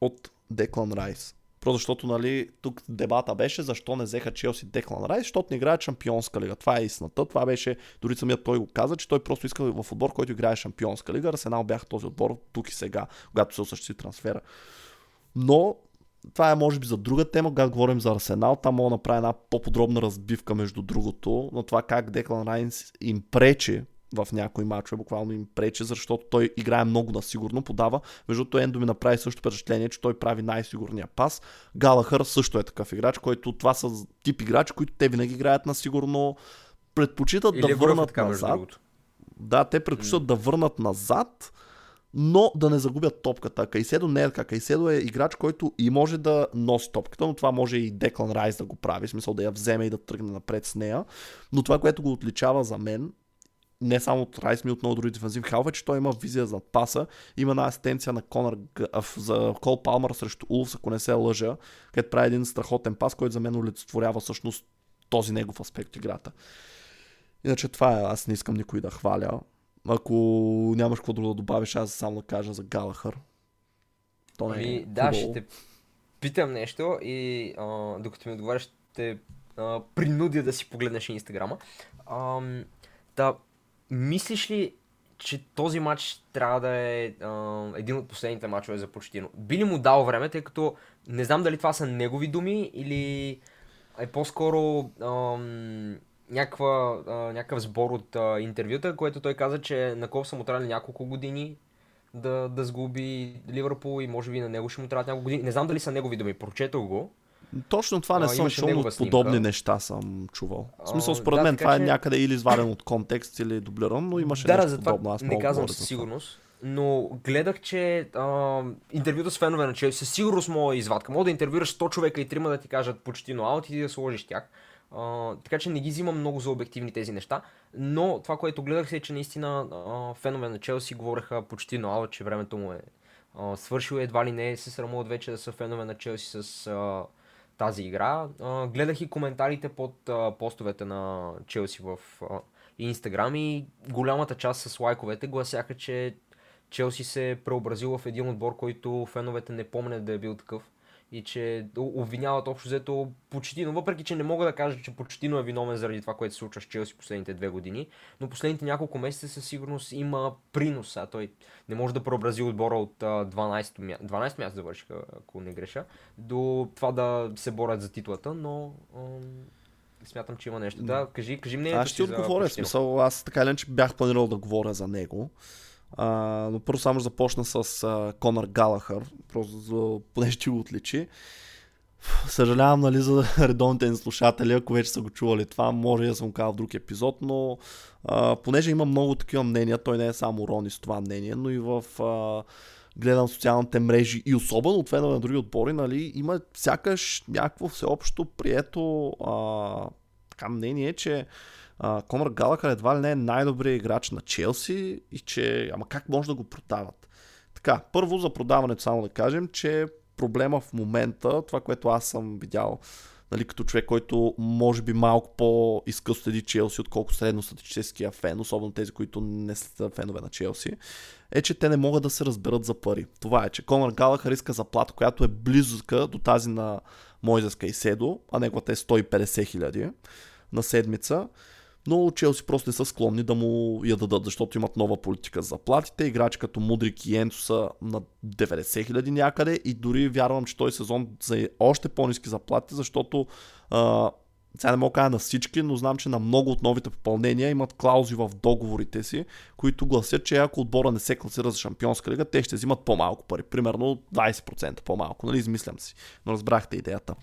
от Деклан Райс. Просто защото, нали, тук дебата беше защо не взеха Челси Деклан Райс, защото не играе Шампионска лига. Това е истината. Това беше, дори самият той го каза, че той просто иска в отбор, който играе Шампионска лига. Арсенал бяха този отбор тук и сега, когато се осъществи трансфера. Но това е може би за друга тема, когато говорим за Арсенал. Там мога да направя една по-подробна разбивка между другото, но това как Деклан Райнс им пречи в някои мачове, буквално им пречи, защото той играе много насигурно, подава. Между другото, Ендо ми направи също впечатление, че той прави най-сигурния пас. Галахър също е такъв играч, който това са тип играчи, които те винаги играят насигурно, предпочитат Или да е върнат така, назад. Да, те предпочитат mm. да върнат назад, но да не загубят топката. Кайседо не е така. Кайседо е играч, който и може да носи топката, но това може и Деклан Райс да го прави, в смисъл да я вземе и да тръгне напред с нея. Но това, което го отличава за мен, не само от Райс, ми от много други дефензив халфа, че той има визия за паса. Има една асистенция на Конър за Кол Палмър срещу Улфс, ако не се лъжа, където прави един страхотен пас, който за мен олицетворява всъщност този негов аспект играта. Иначе това е, аз не искам никой да хваля. Ако нямаш какво друго да добавиш, аз само да кажа за Галахър. То не е да, ще те питам нещо и а, докато ми отговаряш, ще а, принудя да си погледнеш инстаграма. А, да, мислиш ли, че този матч трябва да е а, един от последните матчове за Почтино? Би ли му дал време, тъй като не знам дали това са негови думи или е по-скоро някакъв сбор от а, интервюта, което той каза, че на Ков са му трябвали няколко години да, да сгуби Ливърпул и може би на него ще му трябват няколко години. Не знам дали са негови думи, прочетох го. Точно това не а, съм чул, но подобни неща съм чувал. В смисъл, според да, мен това е че... е някъде или изваден от контекст, или дублиран, но имаше да, нещо подобно. Аз не казвам със сигурност. Но гледах, че а, интервюта с фенове на Челси със сигурност мога извадка. Мога да интервюраш 100 човека и трима да ти кажат почти но аут и ти да сложиш тях. Uh, така че не ги взимам много за обективни тези неща, но това, което гледах е, че наистина uh, фенове на Челси говореха почти на аут, че времето му е uh, свършило едва ли не се срамуват вече да са фенове на Челси с uh, тази игра. Гледах и коментарите под постовете на Челси в uh, Инстаграм и голямата част с лайковете гласяха, че Челси се е преобразил в един отбор, който феновете не помнят да е бил такъв и че обвиняват общо взето Почтино, въпреки че не мога да кажа, че Почтино е виновен заради това, което се случва с Челси последните две години, но последните няколко месеца със сигурност има принос, а той не може да преобрази отбора от 12 мя... 12 място завършиха, ако не греша, до това да се борят за титлата, но смятам, че има нещо. Да, кажи, кажи мнението Аз ще отговоря, смисъл, аз така или че бях планирал да говоря за него. А, но първо само започна с а, Конър Галахър, просто за, понеже ти го отличи. Съжалявам нали, за [laughs] редовните ни слушатели, ако вече са го чували това, може да съм казал в друг епизод, но а, понеже има много такива мнения, той не е само Рони с това мнение, но и в а, гледам социалните мрежи и особено от на други отбори, нали, има сякаш някакво всеобщо прието а, така мнение, че а, Конор едва ли не е най-добрият играч на Челси и че, ама как може да го продават? Така, първо за продаването само да кажем, че проблема в момента, това, което аз съм видял нали, като човек, който може би малко по-изкъсно следи Челси, отколко средностатическия фен, особено тези, които не са фенове на Челси, е, че те не могат да се разберат за пари. Това е, че Конор Галахър иска заплата, която е близка до тази на Мойзес Кайседо, а неговата е 150 хиляди на седмица но Челси просто не са склонни да му я дадат, защото имат нова политика за заплатите. Играчи като Мудрик и Енцо са на 90 хиляди някъде и дори вярвам, че този сезон за още по-низки заплати, защото а, сега не мога кажа на всички, но знам, че на много от новите попълнения имат клаузи в договорите си, които гласят, че ако отбора не се класира за шампионска лига, те ще взимат по-малко пари. Примерно 20% по-малко, нали? Измислям си. Но разбрахте идеята.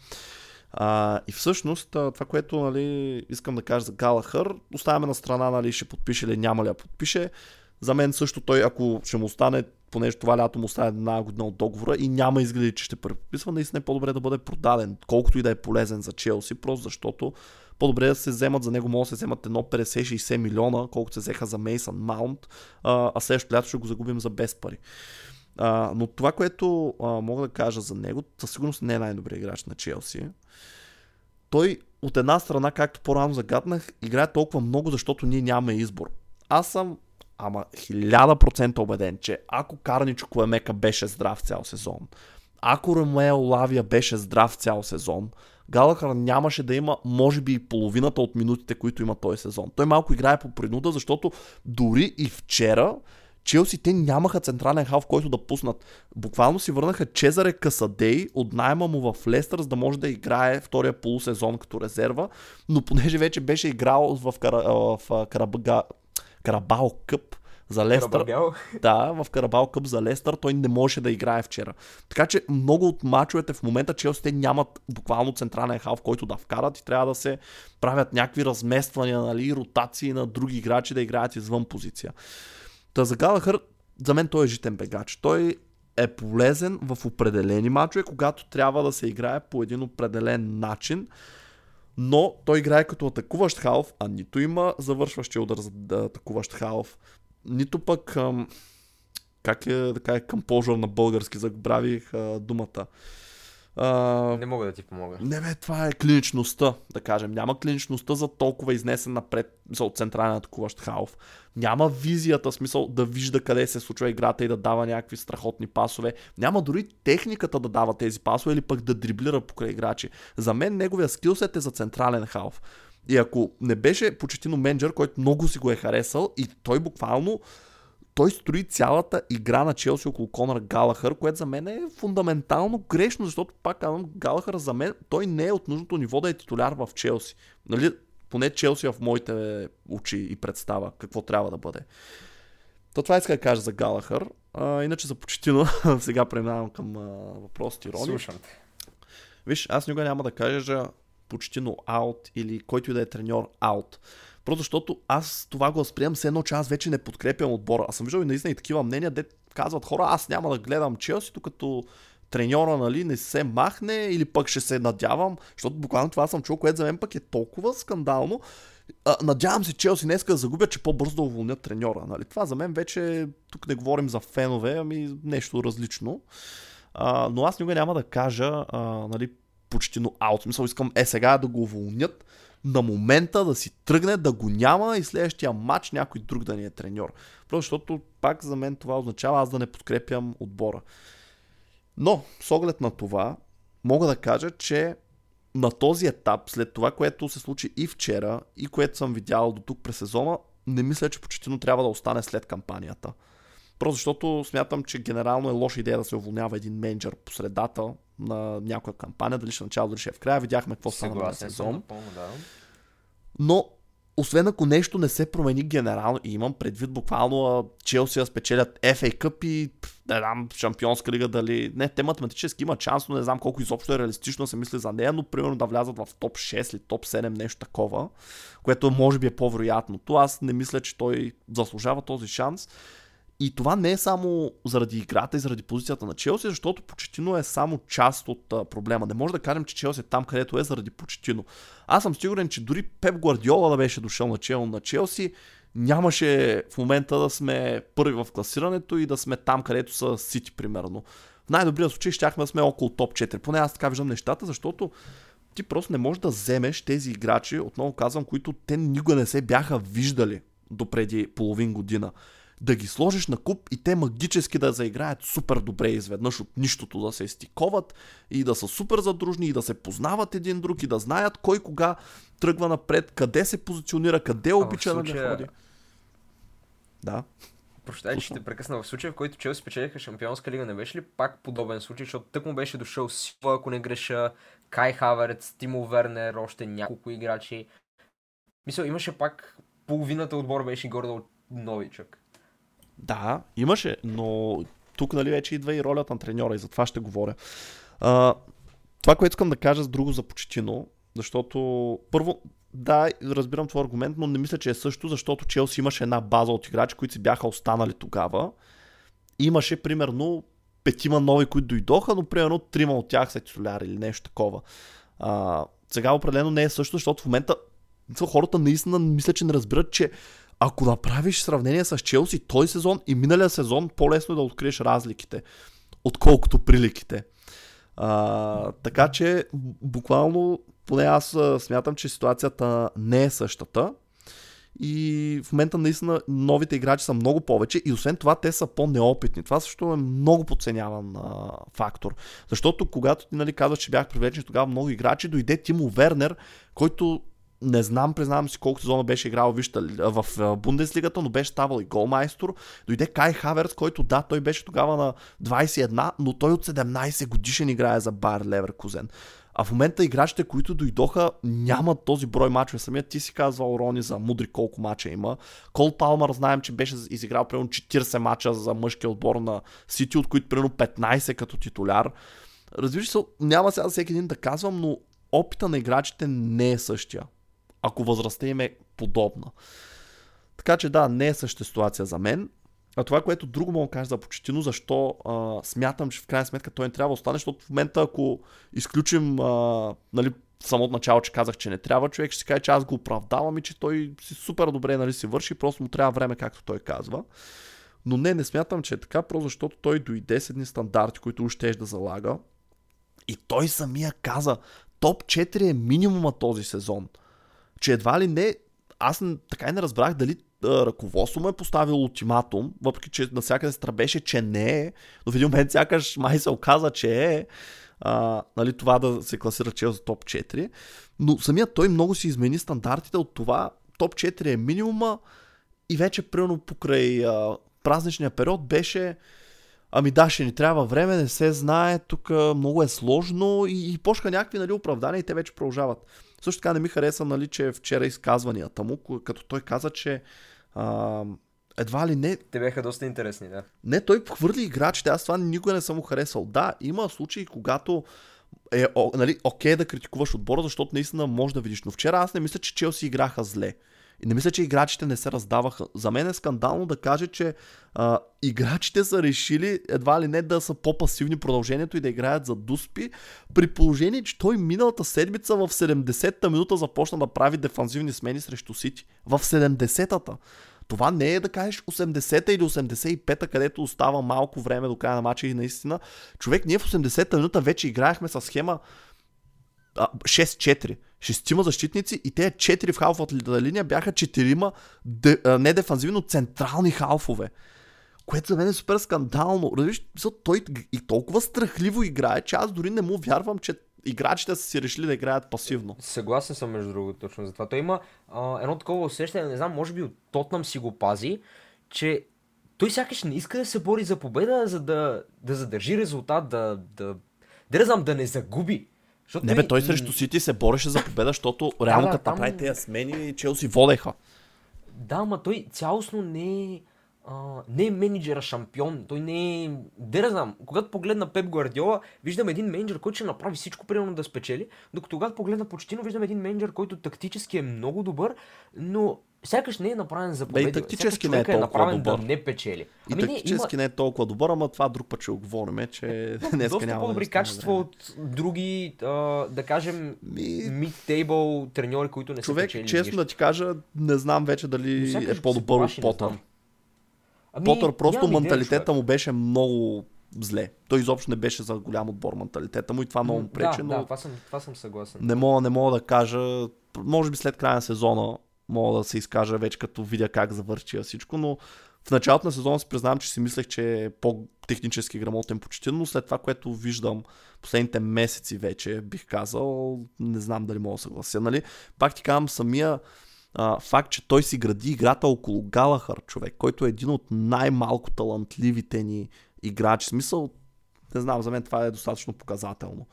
А, и всъщност, това, което нали, искам да кажа за Галахър, оставяме на страна, нали, ще подпише или няма ли да подпише. За мен също той, ако ще му остане, понеже това лято му остане една година от договора и няма изгледи, че ще преподписва, наистина е по-добре да бъде продаден, колкото и да е полезен за Челси, просто защото по-добре да се вземат за него, могат да се вземат едно 50-60 милиона, колкото се взеха за Мейсън Маунт, а следващото лято ще го загубим за без пари. А, но това, което а, мога да кажа за него, със сигурност не е най-добрият играч на Челси. Той от една страна, както по-рано загаднах, играе толкова много, защото ние нямаме избор. Аз съм ама хиляда процента убеден, че ако Карничо Куемека беше здрав цял сезон, ако Ромео Лавия беше здрав цял сезон, Галахър нямаше да има, може би, и половината от минутите, които има този сезон. Той малко играе по принуда, защото дори и вчера Челси те нямаха централен хал, в който да пуснат. Буквално си върнаха Чезаре Касадей от найма му в Лестър, за да може да играе втория полусезон като резерва, но понеже вече беше играл в, Кара, в Карабага, Карабал Къп, за Лестър. Да, в Карабал Къп за Лестър той не може да играе вчера. Така че много от мачовете в момента Челси те нямат буквално централен хал, в който да вкарат и трябва да се правят някакви размествания, нали, ротации на други играчи да играят извън позиция. Та за Галахър, за мен той е житен бегач. Той е полезен в определени мачове, когато трябва да се играе по един определен начин, но той играе като атакуващ халф, а нито има завършващия удар за да атакуващ халф, нито пък как е да кажа компожър на български, забравих думата. А, не мога да ти помогна. Не бе, това е клиничността, да кажем. Няма клиничността за толкова изнесен напред, мисъл, централен атакуващ халф. Няма визията, смисъл да вижда къде се случва играта и да дава някакви страхотни пасове. Няма дори техниката да дава тези пасове или пък да дриблира покрай играчи. За мен неговия скилсет е за централен халф. И ако не беше почетино менеджер, който много си го е харесал и той буквално той строи цялата игра на Челси около Конър Галахър, което за мен е фундаментално грешно, защото пак казвам, Галахър за мен, той не е от нужното ниво да е титуляр в Челси. Нали? Поне Челси в моите очи и представа какво трябва да бъде. То това иска да кажа за Галахър. А, иначе за почетино, [laughs] сега преминавам към а, въпросите и роли. Слушам те. Виж, аз никога няма да кажа почетино аут или който и да е треньор аут. Просто защото аз това го възприемам все едно, че аз вече не подкрепям отбора. Аз съм виждал и наистина и такива мнения, де казват хора, аз няма да гледам Челси, докато треньора нали, не се махне или пък ще се надявам, защото буквално това съм чул, което за мен пък е толкова скандално. А, надявам се Челси днес да загубят, че по-бързо да уволнят треньора. Нали? Това за мен вече, тук не говорим за фенове, ами нещо различно. А, но аз никога няма да кажа а, нали, почти но аут. Мисъл, искам е сега да го уволнят, на момента да си тръгне, да го няма и следващия матч някой друг да ни е треньор. Просто защото пак за мен това означава аз да не подкрепям отбора. Но, с оглед на това, мога да кажа, че на този етап, след това, което се случи и вчера, и което съм видял до тук през сезона, не мисля, че почетино трябва да остане след кампанията. Просто защото смятам, че генерално е лоша идея да се уволнява един менеджер по средата на някоя кампания, дали ще начало, дали ще е в края. Видяхме какво стана на сезон. Напълно, да. Но освен ако нещо не се промени генерално, и имам предвид буквално Челси да спечелят FA Cup и не знам, Шампионска лига дали... Не, те математически имат шанс, но не знам колко изобщо е реалистично се мисли за нея, но примерно да влязат в топ 6 или топ 7, нещо такова, което може би е по-вероятното. Аз не мисля, че той заслужава този шанс. И това не е само заради играта и заради позицията на Челси, защото Почетино е само част от а, проблема. Не може да кажем, че Челси е там, където е заради Почетино. Аз съм сигурен, че дори Пеп Гвардиола да беше дошъл на чело на Челси, нямаше в момента да сме първи в класирането и да сме там, където са Сити, примерно. В най-добрия случай щяхме да сме около топ 4. Поне аз така виждам нещата, защото ти просто не можеш да вземеш тези играчи, отново казвам, които те никога не се бяха виждали допреди половин година да ги сложиш на куп и те магически да заиграят супер добре изведнъж от нищото, да се стиковат и да са супер задружни и да се познават един друг и да знаят кой кога тръгва напред, къде се позиционира, къде обича случая... да ходи. Да. Прощай, че те прекъсна. В случая, в който Челси спечелиха Шампионска лига, не беше ли пак подобен случай, защото тък му беше дошъл Сила, ако не греша, Кай Хаверец, Тимо Вернер, още няколко играчи. Мисля, имаше пак половината отбор беше горе от новичък. Да, имаше, но тук нали вече идва и ролята на треньора и за това ще говоря. А, това, което искам да кажа с друго за Почетино, защото първо, да, разбирам твой аргумент, но не мисля, че е също, защото Челси имаше една база от играчи, които си бяха останали тогава. Имаше примерно петима нови, които дойдоха, но примерно трима от тях са титуляри или нещо такова. А, сега определено не е също, защото в момента хората наистина мисля, че не разбират, че ако направиш сравнение с Челси този сезон и миналия сезон, по-лесно е да откриеш разликите, отколкото приликите. А, така че, буквално, поне аз смятам, че ситуацията не е същата. И в момента наистина новите играчи са много повече и освен това те са по-неопитни. Това също е много подценяван а, фактор. Защото когато ти нали, казваш, че бях привлечен тогава много играчи, дойде Тимо Вернер, който не знам, признавам си колко сезона беше играл вижте, в Бундеслигата, но беше ставал и голмайстор. Дойде Кай Хаверс, който да, той беше тогава на 21, но той от 17 годишен играе за Байер Леверкузен. А в момента играчите, които дойдоха, нямат този брой мачове. Самият ти си казвал, Рони, за мудри колко мача има. Кол Палмър знаем, че беше изиграл примерно 40 мача за мъжкия отбор на Сити, от които примерно 15 като титуляр. Разбираш се, няма сега всеки един да казвам, но опита на играчите не е същия ако възрастта им е подобна. Така че да, не е същата ситуация за мен. А това, което друго мога да кажа за Почетино, защо а, смятам, че в крайна сметка той не трябва да остане, защото в момента, ако изключим а, нали, самото начало, че казах, че не трябва, човек ще си каже, че аз го оправдавам и че той си супер добре нали, си върши, просто му трябва време, както той казва. Но не, не смятам, че е така, просто защото той дойде с едни стандарти, които още да залага. И той самия каза, топ 4 е минимума този сезон че едва ли не, аз така и не разбрах дали ръководство му е поставило ултиматум, въпреки че навсякъде се тръбеше, че не е, но в един момент сякаш май се оказа, че е, а, нали, това да се класира Чел за топ 4. Но самият той много си измени стандартите от това топ 4 е минимума и вече примерно покрай а, празничния период беше ами да, ще ни трябва време, не се знае, тук много е сложно и, и почнаха някакви нали, оправдания и те вече продължават. Също така не ми хареса, нали, че вчера изказванията му, като той каза, че а, едва ли не... Те бяха доста интересни, да. Не, той хвърли играчите, аз това никога не съм му харесал. Да, има случаи, когато е о, нали, окей да критикуваш отбора, защото наистина може да видиш. Но вчера аз не мисля, че Челси играха зле. И не мисля, че играчите не се раздаваха. За мен е скандално да каже, че а, играчите са решили едва ли не да са по-пасивни продължението и да играят за дуспи, при положение, че той миналата седмица в 70-та минута започна да прави дефанзивни смени срещу Сити. В 70-та. Това не е да кажеш 80-та или 85-та, където остава малко време до края на матча и наистина. Човек, ние в 80-та минута вече играехме с схема 6-4. Шестима защитници и те 4 в халфовата линия бяха четирима де, не дефанзивно централни халфове. Което за мен е супер скандално. Разбираш, той и толкова страхливо играе, че аз дори не му вярвам, че играчите са си решили да играят пасивно. Съгласен съм, между другото, точно за това. Той има а, едно такова усещане, не знам, може би от Тотнам си го пази, че той сякаш не иска да се бори за победа, за да, да задържи резултат, да, да, да, да знам, да не загуби. Защото не бе, той срещу Сити се бореше за победа, защото реално да, като там... направи тези смени, Челси водеха. Да, ама той цялостно не е а, не е менеджера шампион, той не е... Де да знам, когато погледна Пеп Гвардиола, виждам един менеджер, който ще направи всичко примерно да спечели, докато когато погледна Почтино, виждам един менеджер, който тактически е много добър, но сякаш не е направен за победа. Да, и тактически не е, е толкова е направен добър. да не печели. Ами и тактически не, има... не е толкова добър, ама това друг път ще го говорим, че [laughs] днес Доста няма по-добри да качества от други, а, да кажем, Ми... mid-table треньори, които не Човек, са печели. честно нищо. да ти кажа, не знам вече дали е по-добър от Потър. Ами, Потър просто менталитета му беше много зле. Той изобщо не беше за голям отбор менталитета му и това много му пречи. Да, но... да това, съм, това съм съгласен. Не мога, не мога да кажа, може би след края на сезона мога да се изкажа вече като видя как завърши всичко, но в началото на сезона си признавам, че си мислех, че е по-технически грамотен почти, но след това, което виждам последните месеци вече, бих казал, не знам дали мога да съглася. Нали? Пак ти казвам, самия а, факт, че той си гради играта около Галахър, човек, който е един от най-малко талантливите ни играчи. Смисъл, не знам, за мен това е достатъчно показателно.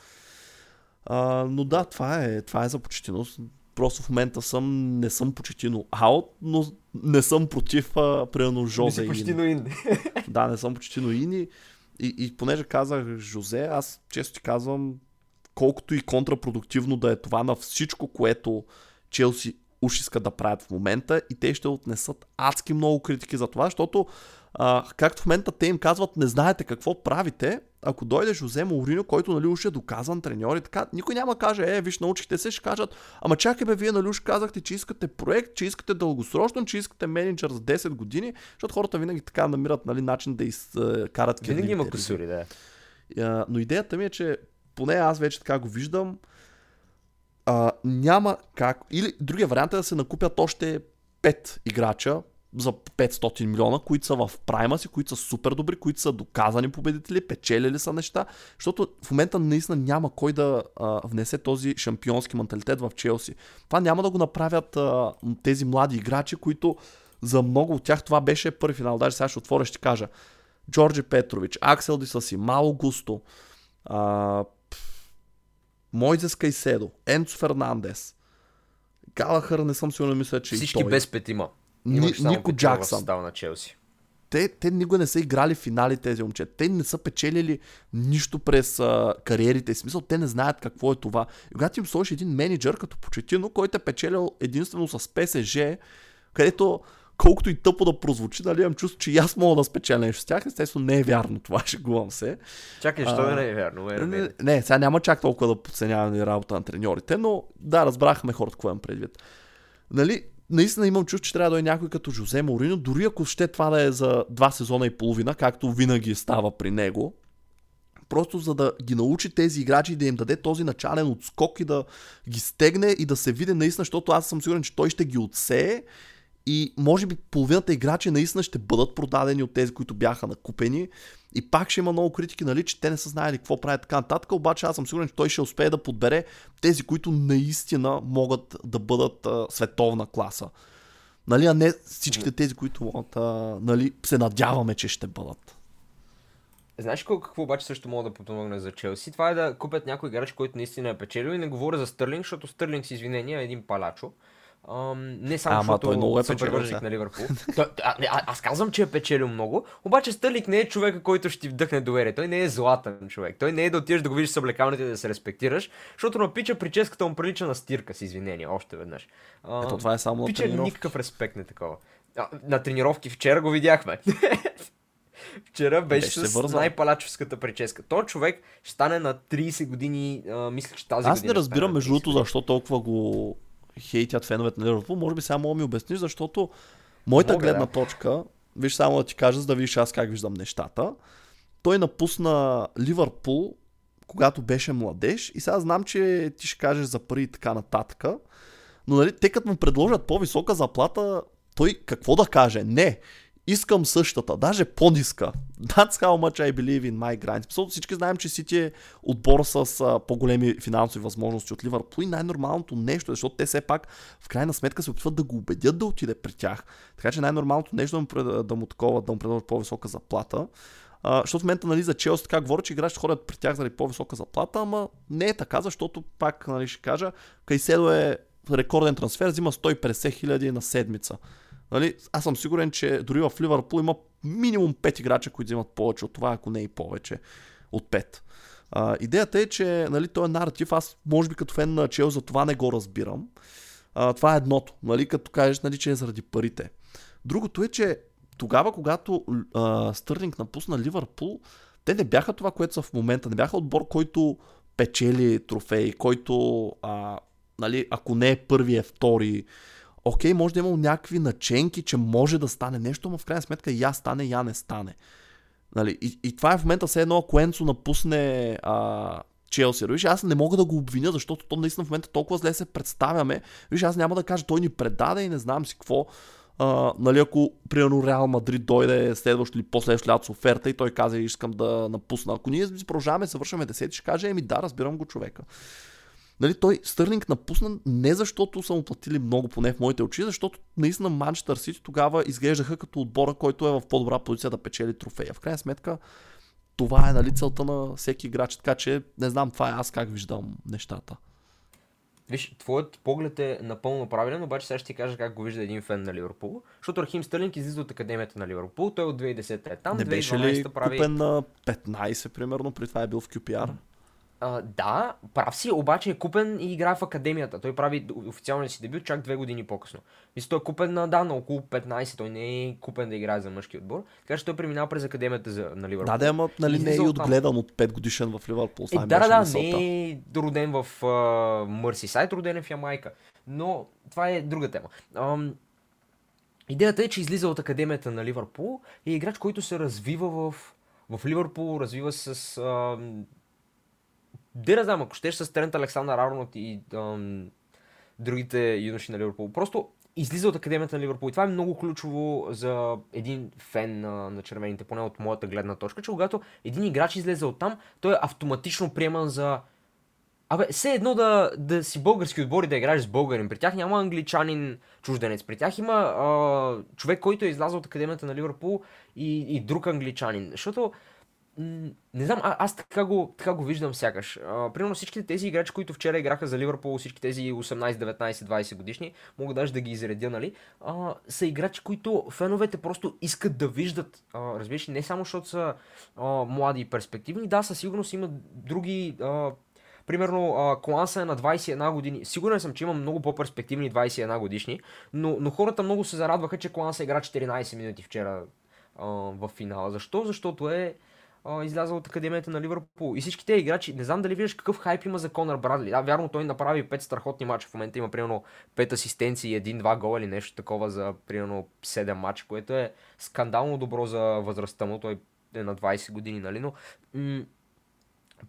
А, но да, това е, това е за Почетино. Просто в момента съм, не съм Почетино аут, но не съм против, а, примерно, Жозе. Почетино ин. [laughs] да, не съм Почетино ин и, и понеже казах Жозе, аз често ти казвам, колкото и контрапродуктивно да е това на всичко, което Челси уж искат да правят в момента и те ще отнесат адски много критики за това, защото а, както в момента те им казват, не знаете какво правите, ако дойде Жозе Моурино, който нали уж е доказан треньор и така, никой няма каже, е, виж, научихте се, ще кажат, ама чакай бе, вие нали уж казахте, че искате проект, че искате дългосрочно, че искате менеджер за 10 години, защото хората винаги така намират нали, начин да изкарат Винаги има косури, да. А, но идеята ми е, че поне аз вече така го виждам, а, няма как. Или другия вариант е да се накупят още 5 играча за 500 милиона, които са в прайма си, които са супер добри, които са доказани победители, печелили са неща, защото в момента наистина няма кой да а, внесе този шампионски менталитет в Челси. Това няма да го направят а, тези млади играчи, които за много от тях това беше първи финал. Даже сега ще отворя, ще кажа. Джорджи Петрович, Аксел Дисаси, Мало Густо, а, Мойзес Кайседо, Енцо Фернандес, Галахър не съм сигурен, мисля, че Всички и той. без петима. Ни, Нико Джаксън. на Челси. Те, те никога не са играли финали тези момчета. Те не са печелили нищо през а, кариерите. В смисъл, те не знаят какво е това. И когато им сложиш един менеджер като Почетино, който е печелил единствено с ПСЖ, където колкото и тъпо да прозвучи, нали, имам чувство, че и аз мога да спечеля нещо с тях. Естествено, не е вярно това, [laughs] шегувам се. Чакай, що да не е вярно? Ме, не, не, сега няма чак толкова да подценяваме работа на треньорите, но да, разбрахме хората, какво имам предвид. Нали, наистина имам чувство, че трябва да е някой като Жозе Морино, дори ако ще това да е за два сезона и половина, както винаги става при него, просто за да ги научи тези играчи и да им даде този начален отскок и да ги стегне и да се види наистина, защото аз съм сигурен, че той ще ги отсее и може би половината играчи наистина ще бъдат продадени от тези, които бяха накупени. И пак ще има много критики, нали, че те не са знаели какво правят така нататък, обаче аз съм сигурен, че той ще успее да подбере тези, които наистина могат да бъдат а, световна класа. Нали, а не всичките тези, които могат, а, нали, се надяваме, че ще бъдат. Знаеш какво обаче също мога да подпомогне за Челси? Това е да купят някой играч, който наистина е печелил и не говоря за Стърлинг, защото Стърлинг с извинения е един палачо. Не само Ама защото той много е сега. на Ливърпул. той, а, не, а, аз казвам, че е печелил много, обаче Стърлик не е човека, който ще ти вдъхне доверие. Той не е златен човек. Той не е да отидеш да го видиш с облекалните и да се респектираш, защото на пича прическата му прилича на стирка с извинения, още веднъж. А, Ето това е само на Пича тренировки. никакъв респект не такова. А, на тренировки вчера го видяхме. [laughs] Вчера беше, Беше с вързал. най-палачевската прическа. Той човек ще стане на 30 години, а, мисля, че тази Аз година. не ще стане разбирам на между 30 другото защо толкова го хейтят феновете на Ливърпул. Може би сега мога да ми обясниш, защото моята Мога, гледна да. точка, виж само да ти кажа, за да видиш аз как виждам нещата. Той напусна Ливърпул, когато беше младеж и сега знам, че ти ще кажеш за пари и така нататък. Но нали, те като му предложат по-висока заплата, той какво да каже? Не, искам същата, даже по-ниска. That's how much I believe in my grind. Защото всички знаем, че Сити е отбор с а, по-големи финансови възможности от Ливърпул и най-нормалното нещо, е, защото те все пак в крайна сметка се опитват да го убедят да отиде при тях. Така че най-нормалното нещо е да му, да му такова, да му предложат по-висока заплата. А, защото в момента нали, за Челси така говорят, че играчите ходят при тях заради по-висока заплата, ама не е така, защото пак нали, ще кажа, Кайседо е рекорден трансфер, взима 150 хиляди на седмица. Нали, аз съм сигурен, че дори в Ливърпул има минимум 5 играча, които взимат повече от това, ако не и повече от 5. А, идеята е, че нали, този наратив, аз може би като фен на Чел за това не го разбирам. А, това е едното, нали, като кажеш, нали, че е заради парите. Другото е, че тогава, когато а, Стърлинг напусна Ливърпул, те не бяха това, което са в момента. Не бяха отбор, който печели трофеи, който, а, нали, ако не е първи, е втори. Окей, може да е някакви наченки, че може да стане нещо, но в крайна сметка я стане, я не стане. Нали, и, и това е в момента все едно, ако Енцо напусне а, Челси. Виж, аз не мога да го обвиня, защото то наистина в момента толкова зле се представяме. Виж, аз няма да кажа, той ни предаде и не знам си какво. А, нали, ако примерно Реал Мадрид дойде следващо или последващо лято с оферта и той каза, искам да напусна. Ако ние продължаваме, съвършваме 10, ще каже, еми да, разбирам го човека. Нали, той Стърлинг напусна не защото са му платили много, поне в моите очи, защото наистина Манчестър Сити тогава изглеждаха като отбора, който е в по-добра позиция да печели трофея. В крайна сметка, това е нали, целта на всеки играч. Така че не знам това е аз как виждам нещата. Виж, твоят поглед е напълно правилен, обаче сега ще ти кажа как го вижда един фен на Ливърпул. Защото Рахим Стърлинг излиза от академията на Ливърпул, той от 2010 е там, Не беше ли прави... купен на 15 примерно, при това е бил в QPR? А, да, прав си, обаче е купен и играе в академията. Той прави официалния си дебют чак две години по-късно. Мисля, той е купен на, да, на около 15, той не е купен да играе за мъжки отбор. Така че той преминава през академията за, на Ливърпул. Да, да, ама нали не е и отгледан от 5 годишен в Ливърпул. Е, да, да, да, не е роден в Мърсисайд, роден е в Ямайка. Но това е друга тема. Ам, идеята е, че излиза от академията на Ливърпул и е играч, който се развива в, в Ливърпул, развива с ам, Не знам, ако щеш с Трент Александър Арнот и ам, другите юноши на Ливърпул. Просто излиза от Академията на Ливърпул. И това е много ключово за един фен на, на червените, поне от моята гледна точка, че когато един играч излезе от там, той е автоматично приеман за Абе, все едно да, да си български отбори да играеш с българин. При тях няма англичанин чужденец. При тях има а, човек, който е излязъл от Академията на Ливърпул и, и друг англичанин. Защото не знам, а, аз така го, така го виждам сякаш. А, примерно всичките тези играчи, които вчера играха за Ливърпул, всички тези 18, 19, 20 годишни, мога даже да ги изредя, нали, а, са играчи, които феновете просто искат да виждат. А, разбираш, не само защото са а, млади и перспективни, да, със сигурност има други а, Примерно, Кланса е на 21 години. Сигурен съм, че има много по-перспективни 21 годишни, но, но хората много се зарадваха, че Кланса игра 14 минути вчера а, в финала. Защо? Защото е а, излязъл от академията на Ливърпул. И всички тези играчи, не знам дали виждаш какъв хайп има за Конър Брадли. Да, вярно, той направи 5 страхотни мача. В момента има примерно 5 асистенции и 1-2 гола или нещо такова за примерно 7 мача, което е скандално добро за възрастта му. Той е на 20 години, нали? Но м-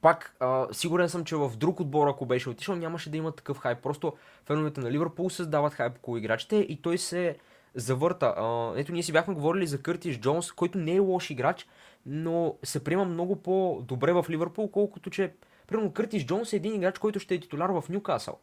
пак, а, сигурен съм, че в друг отбор, ако беше отишъл, нямаше да има такъв хайп. Просто феновете на Ливърпул създават хайп около играчите и той се завърта. А, ето, ние си бяхме говорили за Къртис Джонс, който не е лош играч, но се приема много по-добре в Ливърпул, колкото че, примерно, Къртис Джонс е един играч, който ще е титуляр в Ньюкасъл.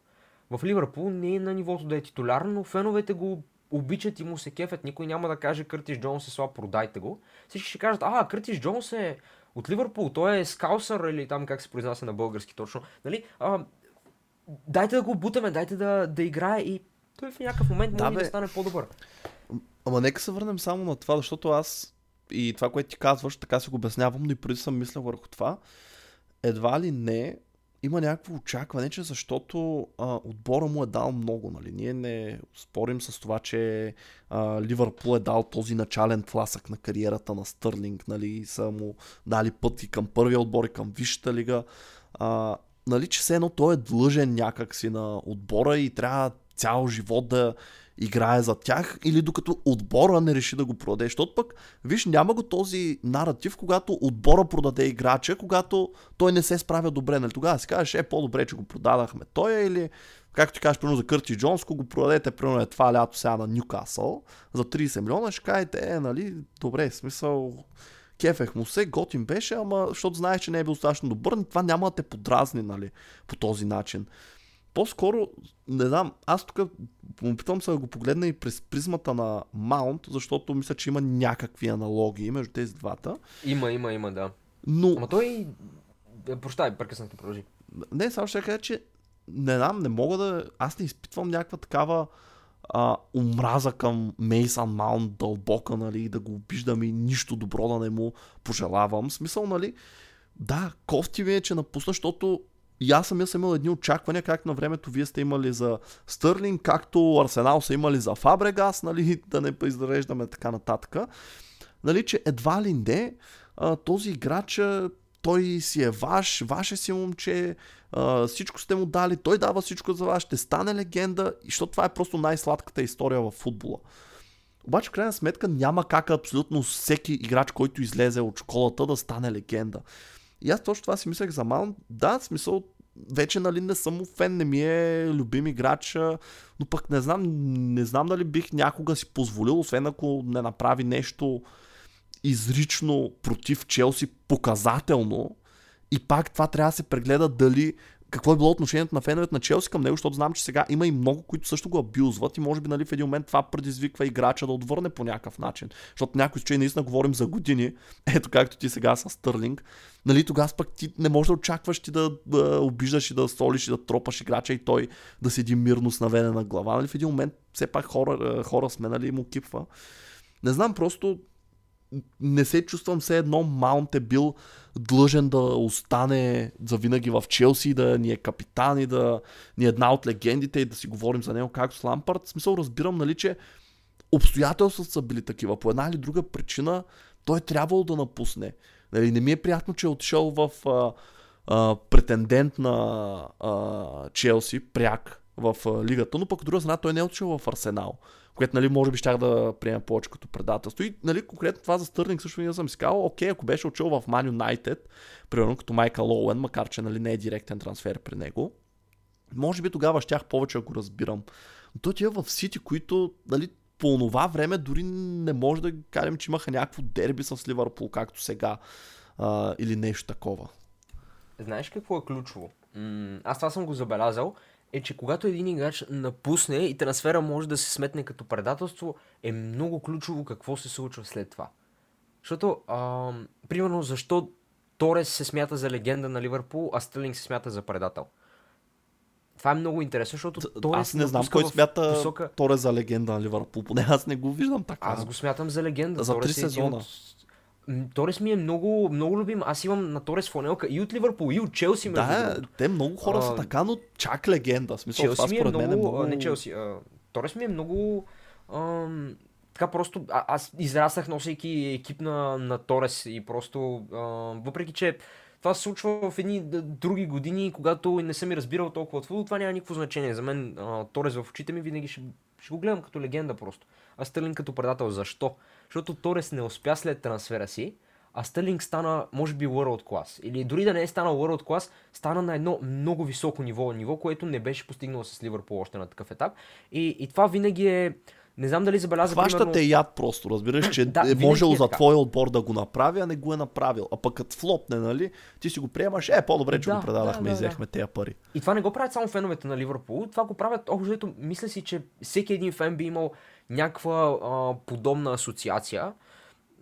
В Ливърпул не е на нивото да е титуляр, но феновете го обичат и му се кефят. Никой няма да каже Къртис Джонс е слаб, продайте го. Всички ще кажат, а, Къртис Джонс е от Ливърпул, той е скаусър или там как се произнася на български точно. Нали? А, дайте да го бутаме, дайте да, да играе и той в някакъв момент може да, да стане по-добър. Ама нека се върнем само на това, защото аз и това, което ти казваш, така си го обяснявам, но и преди съм мислял върху това. Едва ли не има някакво очакване, че защото а, отбора му е дал много. Нали? Ние не спорим с това, че а, Ливърпул е дал този начален тласък на кариерата на Стърлинг. Нали? Са му дали път и към първия отбор и към Висшата лига. А, нали, че все едно той е длъжен някакси на отбора и трябва цял живот да играе за тях или докато отбора не реши да го продаде. Защото пък, виж, няма го този наратив, когато отбора продаде играча, когато той не се справя добре. Нали? Тогава си кажеш, е по-добре, че го продадахме той или както ти кажеш, примерно за Кърти Джонс, го продадете, примерно е това лято сега на Ньюкасъл за 30 милиона, ще кажете, е, нали, добре, смисъл, кефех му се, готин беше, ама защото знаеш, че не е бил достатъчно добър, това няма да те подразни, нали, по този начин. По-скоро, не знам, аз тук опитвам се да го погледна и през призмата на Маунт, защото мисля, че има някакви аналогии между тези двата. Има, има, има, да. Но... Ама той... Прощай, прекъснато продължи. Не, само ще кажа, че не знам, не мога да... Аз не изпитвам някаква такава а, омраза към Мейсън Маунт дълбока, нали, да го обиждам и нищо добро да не му пожелавам. Смисъл, нали, да, кофти ми е, че напусна, защото и аз самия съм имал едни очаквания, как на времето вие сте имали за Стърлинг, както Арсенал са имали за Фабрегас, нали, [laughs] да не изреждаме така нататък. Нали, че едва ли не този играч той си е ваш, ваше си момче, всичко сте му дали, той дава всичко за вас, ще стане легенда, защото това е просто най-сладката история в футбола. Обаче, в крайна сметка, няма как абсолютно всеки играч, който излезе от школата, да стане легенда. И аз точно това си мислех за Маунт. Да, смисъл, вече нали не съм фен, не ми е любим играч, но пък не знам, не знам дали бих някога си позволил, освен ако не направи нещо изрично против Челси, показателно. И пак това трябва да се прегледа дали какво е било отношението на феновете на Челси към него, защото знам, че сега има и много, които също го абюзват и може би нали, в един момент това предизвиква играча да отвърне по някакъв начин. Защото някой случай наистина говорим за години, [laughs] ето както ти сега с Стърлинг, нали, тогава пък ти не можеш да очакваш ти да, да обиждаш и да солиш и да тропаш играча и той да седи мирно с наведена глава. Нали, в един момент все пак хора, хора сме, нали, му кипва. Не знам, просто не се чувствам все едно Маунт е бил длъжен да остане завинаги в Челси, да ни е капитан и да ни е една от легендите и да си говорим за него както с Лампард. В смисъл разбирам, нали, че обстоятелствата са били такива. По една или друга причина той е трябвало да напусне. Нали, не ми е приятно, че е отишъл в а, а, претендент на а, Челси, пряк в а, лигата, но пък от друга страна той не е отишъл в Арсенал което нали, може би щях да приема повече като предателство. И нали, конкретно това за Стърнинг също не съм си окей, ако беше учил в Man United, примерно като Майкъл Оуен, макар че нали, не е директен трансфер при него, може би тогава щях повече, ако разбирам. Но той тия в Сити, които нали, по това време дори не може да кажем, че имаха някакво дерби с Ливърпул, както сега, а, или нещо такова. Знаеш какво е ключово? М- аз това съм го забелязал е, че когато един играч напусне и трансфера може да се сметне като предателство, е много ключово какво се случва след това. Защото, а, примерно, защо Торес се смята за легенда на Ливърпул, а Стърлинг се смята за предател? Това е много интересно, защото Торес Аз не знам кой смята посока... Торес за легенда на Ливърпул, поне аз не го виждам така. Аз го смятам за легенда. За три е сезона. От Торес ми е много, много любим. Аз имам на Торес фланелка и от Ливърпул, и от Челси. Да, те много хора а, са така, но чак легенда. Смисъл, Челси това ми е много, мен е много... Не Челси, а, Торес ми е много... А, така просто, а, аз израснах носейки екип на, на Торес и просто, а, въпреки че това се случва в едни други години, когато не съм и разбирал толкова от футбол, това няма никакво значение. За мен а, Торес в очите ми винаги ще, ще го гледам като легенда просто. А Стърлинг като предател. Защо? Защото Торес не успя след трансфера си, а Стърлинг стана, може би, world class. Или дори да не е станал world class, стана на едно много високо ниво, ниво, което не беше постигнало с Ливърпул още на такъв етап. И, и това винаги е... Не знам дали забеляза. Хващате примерно... яд просто, разбираш, че [clears throat] да, е можел е за твой отбор да го направи, а не го е направил. А пък като флопне, нали, ти си го приемаш, е, по-добре, че да, го предадахме да, да, и взехме да. тези пари. И това не го правят само феновете на Ливърпул, това го правят, общо мисля си, че всеки един фен би имал някаква а, подобна асоциация.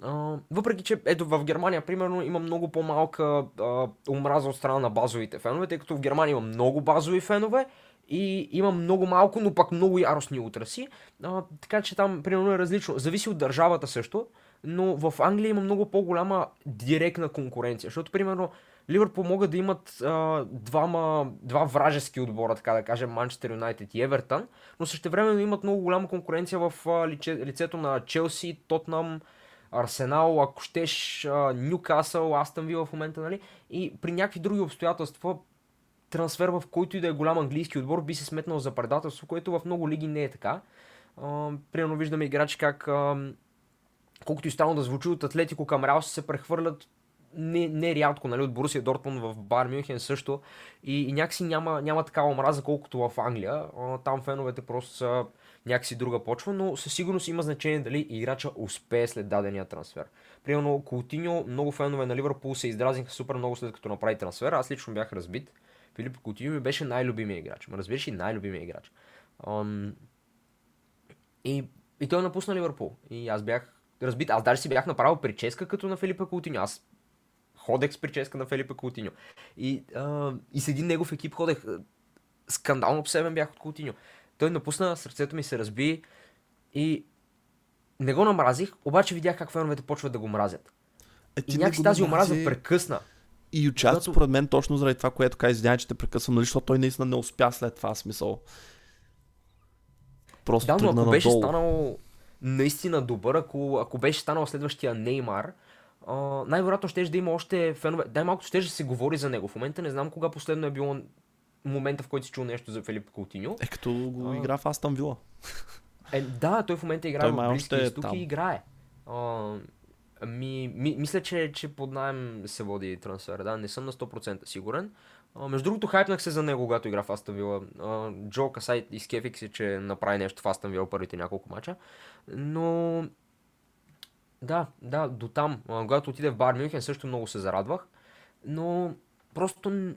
А, въпреки, че ето в Германия, примерно, има много по-малка а, омраза от страна на базовите фенове, тъй като в Германия има много базови фенове и има много малко, но пък много яростни утраси. А, така че там, примерно, е различно. Зависи от държавата също, но в Англия има много по-голяма директна конкуренция, защото, примерно, Ливърпул могат да имат а, двама, два вражески отбора, така да кажем, Манчестър Юнайтед и Евертън, но също време имат много голяма конкуренция в а, лице, лицето на Челси, Тотнам, Арсенал, ако щеш, Нюкасъл, Астън Вила в момента, нали? И при някакви други обстоятелства трансфер в който и да е голям английски отбор би се сметнал за предателство, което в много лиги не е така. А, примерно виждаме играчи как а, колкото и странно да звучи от Атлетико към Реал се прехвърлят не, не нали, от Борусия Дортмунд в Бар Мюнхен също. И, и някакси няма, няма такава омраза, колкото в Англия. А, там феновете просто са някакси друга почва, но със сигурност има значение дали играча успее след дадения трансфер. Примерно Култиньо, много фенове на Ливърпул се издразниха супер много след като направи трансфер. Аз лично бях разбит. Филип Култиньо ми беше най-любимия играч. Ма разбираш и най-любимия играч. Um, и, и той напусна Ливърпул. И аз бях разбит. Аз даже си бях направил прическа като на Филипа Култиньо. Аз ходех с прическа на Филипа Култиньо. И, а, и с един негов екип ходех. Скандално обсебен бях от Култиньо. Той напусна, сърцето ми се разби и не го намразих, обаче видях как феновете почват да го мразят. Е, и някакси тази омраза прекъсна. И участва Когато... според мен точно заради това, което каза, извинявай, че те прекъсвам, нали, защото той наистина не успя след това смисъл. Просто да, но ако надолу. беше станал наистина добър, ако, ако беше станал следващия Неймар, най-вероятно ще да има още фенове. Дай малко ще да се говори за него. В момента не знам кога последно е било момента, в който си чул нещо за Филип Култиньо. Е, като го а... игра в Астан Вила. Е, да, той в момента играе в Близки изток и играе. А, ми, ми, мисля, че, че под найем се води трансфер. Да, не съм на 100% сигурен. А, между другото, хайпнах се за него, когато игра в Астан Вила. А, Джо Касай изкефих се, че направи нещо в Астан Вила първите няколко мача. Но да, да, до там. Когато отиде в Бар Мюнхен също много се зарадвах. Но просто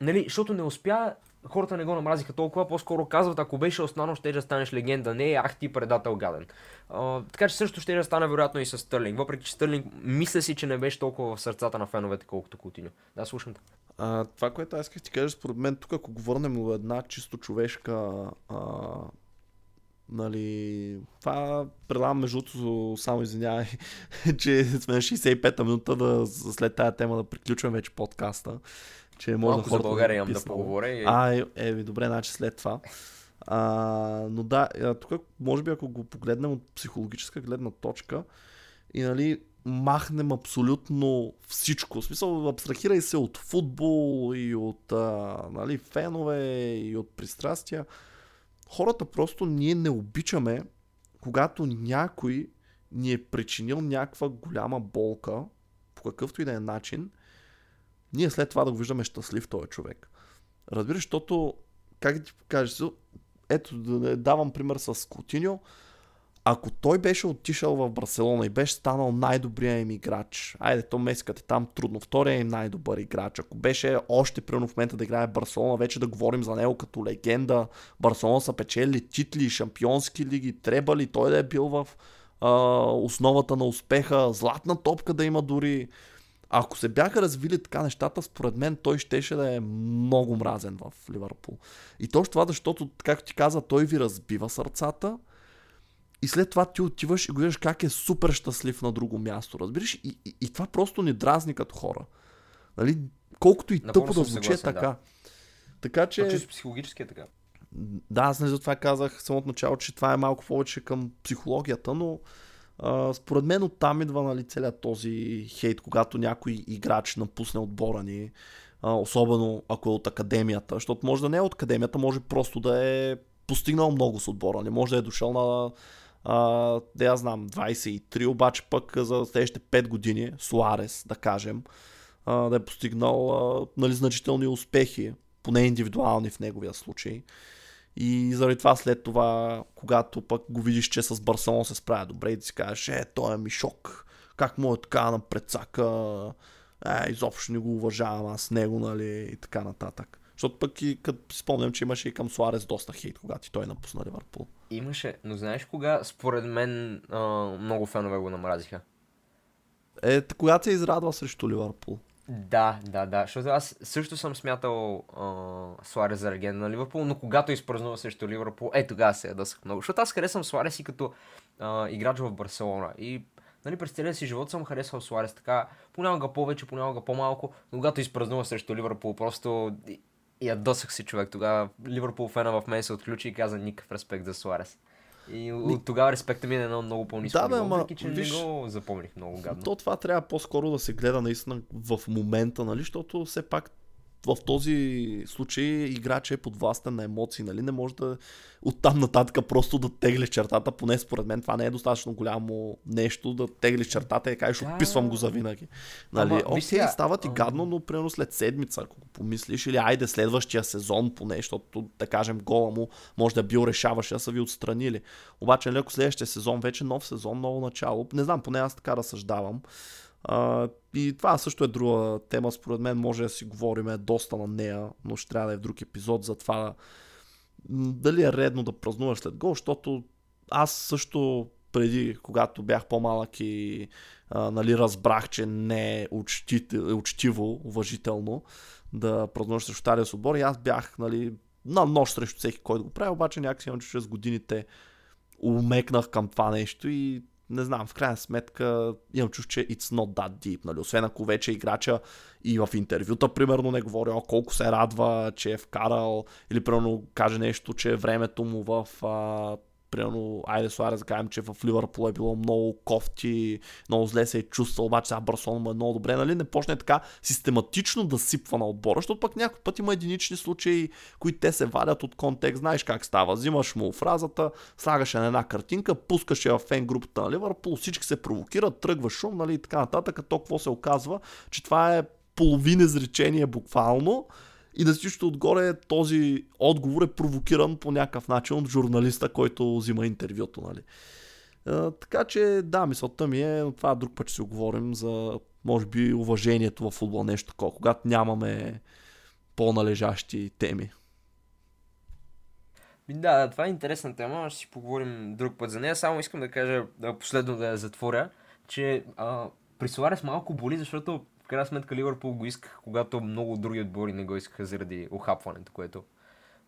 нали, защото не успя, хората не го намразиха толкова, по-скоро казват, ако беше останал, ще да станеш легенда. Не, ах ти предател гаден. А, така че също ще да стане вероятно и с Стърлинг. Въпреки, че Стърлинг мисля си, че не беше толкова в сърцата на феновете, колкото Кутиньо. Да, слушам те. А, това, което аз исках ти кажа, според мен, тук ако го върнем до една чисто човешка а, Нали, това предавам между другото, само извинявай, [laughs] че сме на 65-та минута да, след тази тема да приключваме вече подкаста. Че може Малко да за България имам да поговоря. И... А, е, е, добре, значи след това. А, но да, тук може би ако го погледнем от психологическа гледна точка и нали, махнем абсолютно всичко. В смисъл, абстрахирай се от футбол и от а, нали, фенове и от пристрастия хората просто ние не обичаме, когато някой ни е причинил някаква голяма болка, по какъвто и да е начин, ние след това да го виждаме щастлив този човек. Разбираш, защото, как да ти покажеш, ето, да давам пример с Кутиньо, ако той беше отишъл в Барселона и беше станал най-добрия им играч, айде, то месекът е там трудно, втория им най-добър играч, ако беше още примерно в момента да играе Барселона, вече да говорим за него като легенда, Барселона са печели титли, шампионски лиги, требали, той да е бил в а, основата на успеха, златна топка да има дори. Ако се бяха развили така нещата, според мен той щеше да е много мразен в Ливърпул. И точно това, защото, както ти каза, той ви разбива сърцата, и след това ти отиваш и гледаш как е супер щастлив на друго място, разбираш? И, и, и това просто ни дразни като хора. Нали? Колкото и Напълно тъпо да звучи е така. Да. Така че... Чисто психологически е така. Да, аз не за това казах самото начало, че това е малко повече към психологията, но според мен оттам идва нали, целият този хейт, когато някой играч напусне отбора ни, а, особено ако е от академията, защото може да не е от академията, може просто да е постигнал много с отбора, не може да е дошъл на а, да я знам, 23, обаче пък за следващите 5 години, Суарес, да кажем, а, да е постигнал а, нали, значителни успехи, поне индивидуални в неговия случай. И заради това след това, когато пък го видиш, че с Барселон се справя добре и ти си кажеш, е, той е ми шок, как му е така на предсака, е, изобщо не го уважавам аз него, нали, и така нататък. Защото пък и като спомням, че имаше и към Суарес доста хейт, когато той напусна Ливърпул. Имаше, но знаеш кога според мен а, много фенове го намразиха? Е, когато се израдва срещу Ливърпул. Да, да, да, защото аз също съм смятал а, Суарес за легенда на Ливърпул, но когато изпразнува срещу Ливърпул, е тогава се ядъсах много. Защото аз харесвам Суарес и като а, играч в Барселона. И нали, през целия си живот съм харесвал Суарес така, понякога повече, понякога по-малко, но когато изпразнува срещу Ливърпул, просто ядосах си човек. Тогава Ливърпул фена в мен се отключи и каза никакъв респект за Суарес. И от тогава респекта ми е едно много по-ниско да, ниво, въпреки че виж, не го запомних много гадно. То това трябва по-скоро да се гледа наистина в момента, нали, защото все пак в този случай играч е подвластен на емоции, нали? Не може да оттам нататък просто да теглиш чертата, поне според мен това не е достатъчно голямо нещо, да теглиш чертата и кажеш, отписвам го за винаги. Нали? Ама, Окей, сега, става ти гадно, но примерно след седмица, ако го помислиш, или айде следващия сезон поне, защото да кажем гола му може да е бил решаваш, да са ви отстранили. Обаче, нали, ако следващия сезон, вече нов сезон, ново начало, не знам, поне аз така разсъждавам. А, и това също е друга тема, според мен. Може да си говорим доста на нея, но ще трябва да е в друг епизод за това дали е редно да празнуваш след гол, защото аз също преди, когато бях по-малък и а, нали, разбрах, че не е учтиво, уважително да празнуваш срещу стария отбор и аз бях нали, на нощ срещу всеки, който го прави, обаче някакси имам, че чрез годините умекнах към това нещо и не знам, в крайна сметка имам чуш, че it's not that deep, нали? Освен ако вече играча и в интервюта, примерно, не говори о, колко се радва, че е вкарал, или примерно каже нещо, че времето му в а, примерно, айде Суарес да кажем, че в Ливърпул е било много кофти, много зле се е чувствал, обаче сега Барселона му е много добре, нали? Не почне така систематично да сипва на отбора, защото пък някой път има единични случаи, които те се вадят от контекст, знаеш как става. Взимаш му фразата, слагаш на една картинка, пускаш я в фен групата на Ливърпул, всички се провокират, тръгва шум, нали? И така нататък, то какво се оказва, че това е половин изречение буквално, и на всичко отгоре този отговор е провокиран по някакъв начин от журналиста, който взима интервюто. Нали. А, така че да, мисълта ми е, но това друг път ще си оговорим за може би уважението в футбол, нещо такова. Когато нямаме по-належащи теми. Да, това е интересна тема, ще си поговорим друг път за нея. Само искам да кажа, да последно да я затворя, че а, при Суарес малко боли, защото крайна сметка Ливърпул го исках, когато много други отбори не го искаха заради охапването, което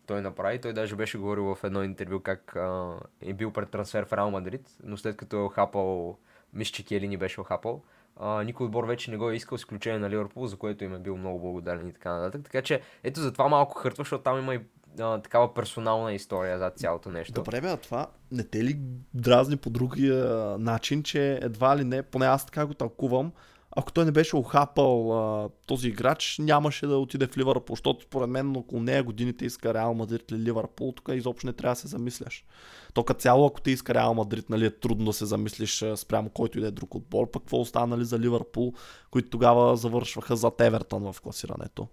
той направи. Той даже беше говорил в едно интервю как а, е бил пред трансфер в Реал Мадрид, но след като е охапал, мисля, че Келини беше охапал, а, никой отбор вече не го е искал, изключение на Ливърпул, за което им е бил много благодарен и така нататък. Така че ето за това малко хъртва, защото там има и а, такава персонална история за цялото нещо. Добре, бе, а това не те ли дразни по другия начин, че едва ли не, поне аз така го тълкувам, ако той не беше охапал а, този играч, нямаше да отиде в Ливърпул, защото според мен около нея годините иска Реал Мадрид или Ливърпул, тук изобщо не трябва да се замисляш. То като цяло, ако ти иска Реал Мадрид, нали, е трудно да се замислиш спрямо който и да е друг отбор, пък какво остана нали, за Ливърпул, които тогава завършваха за Евертън в класирането.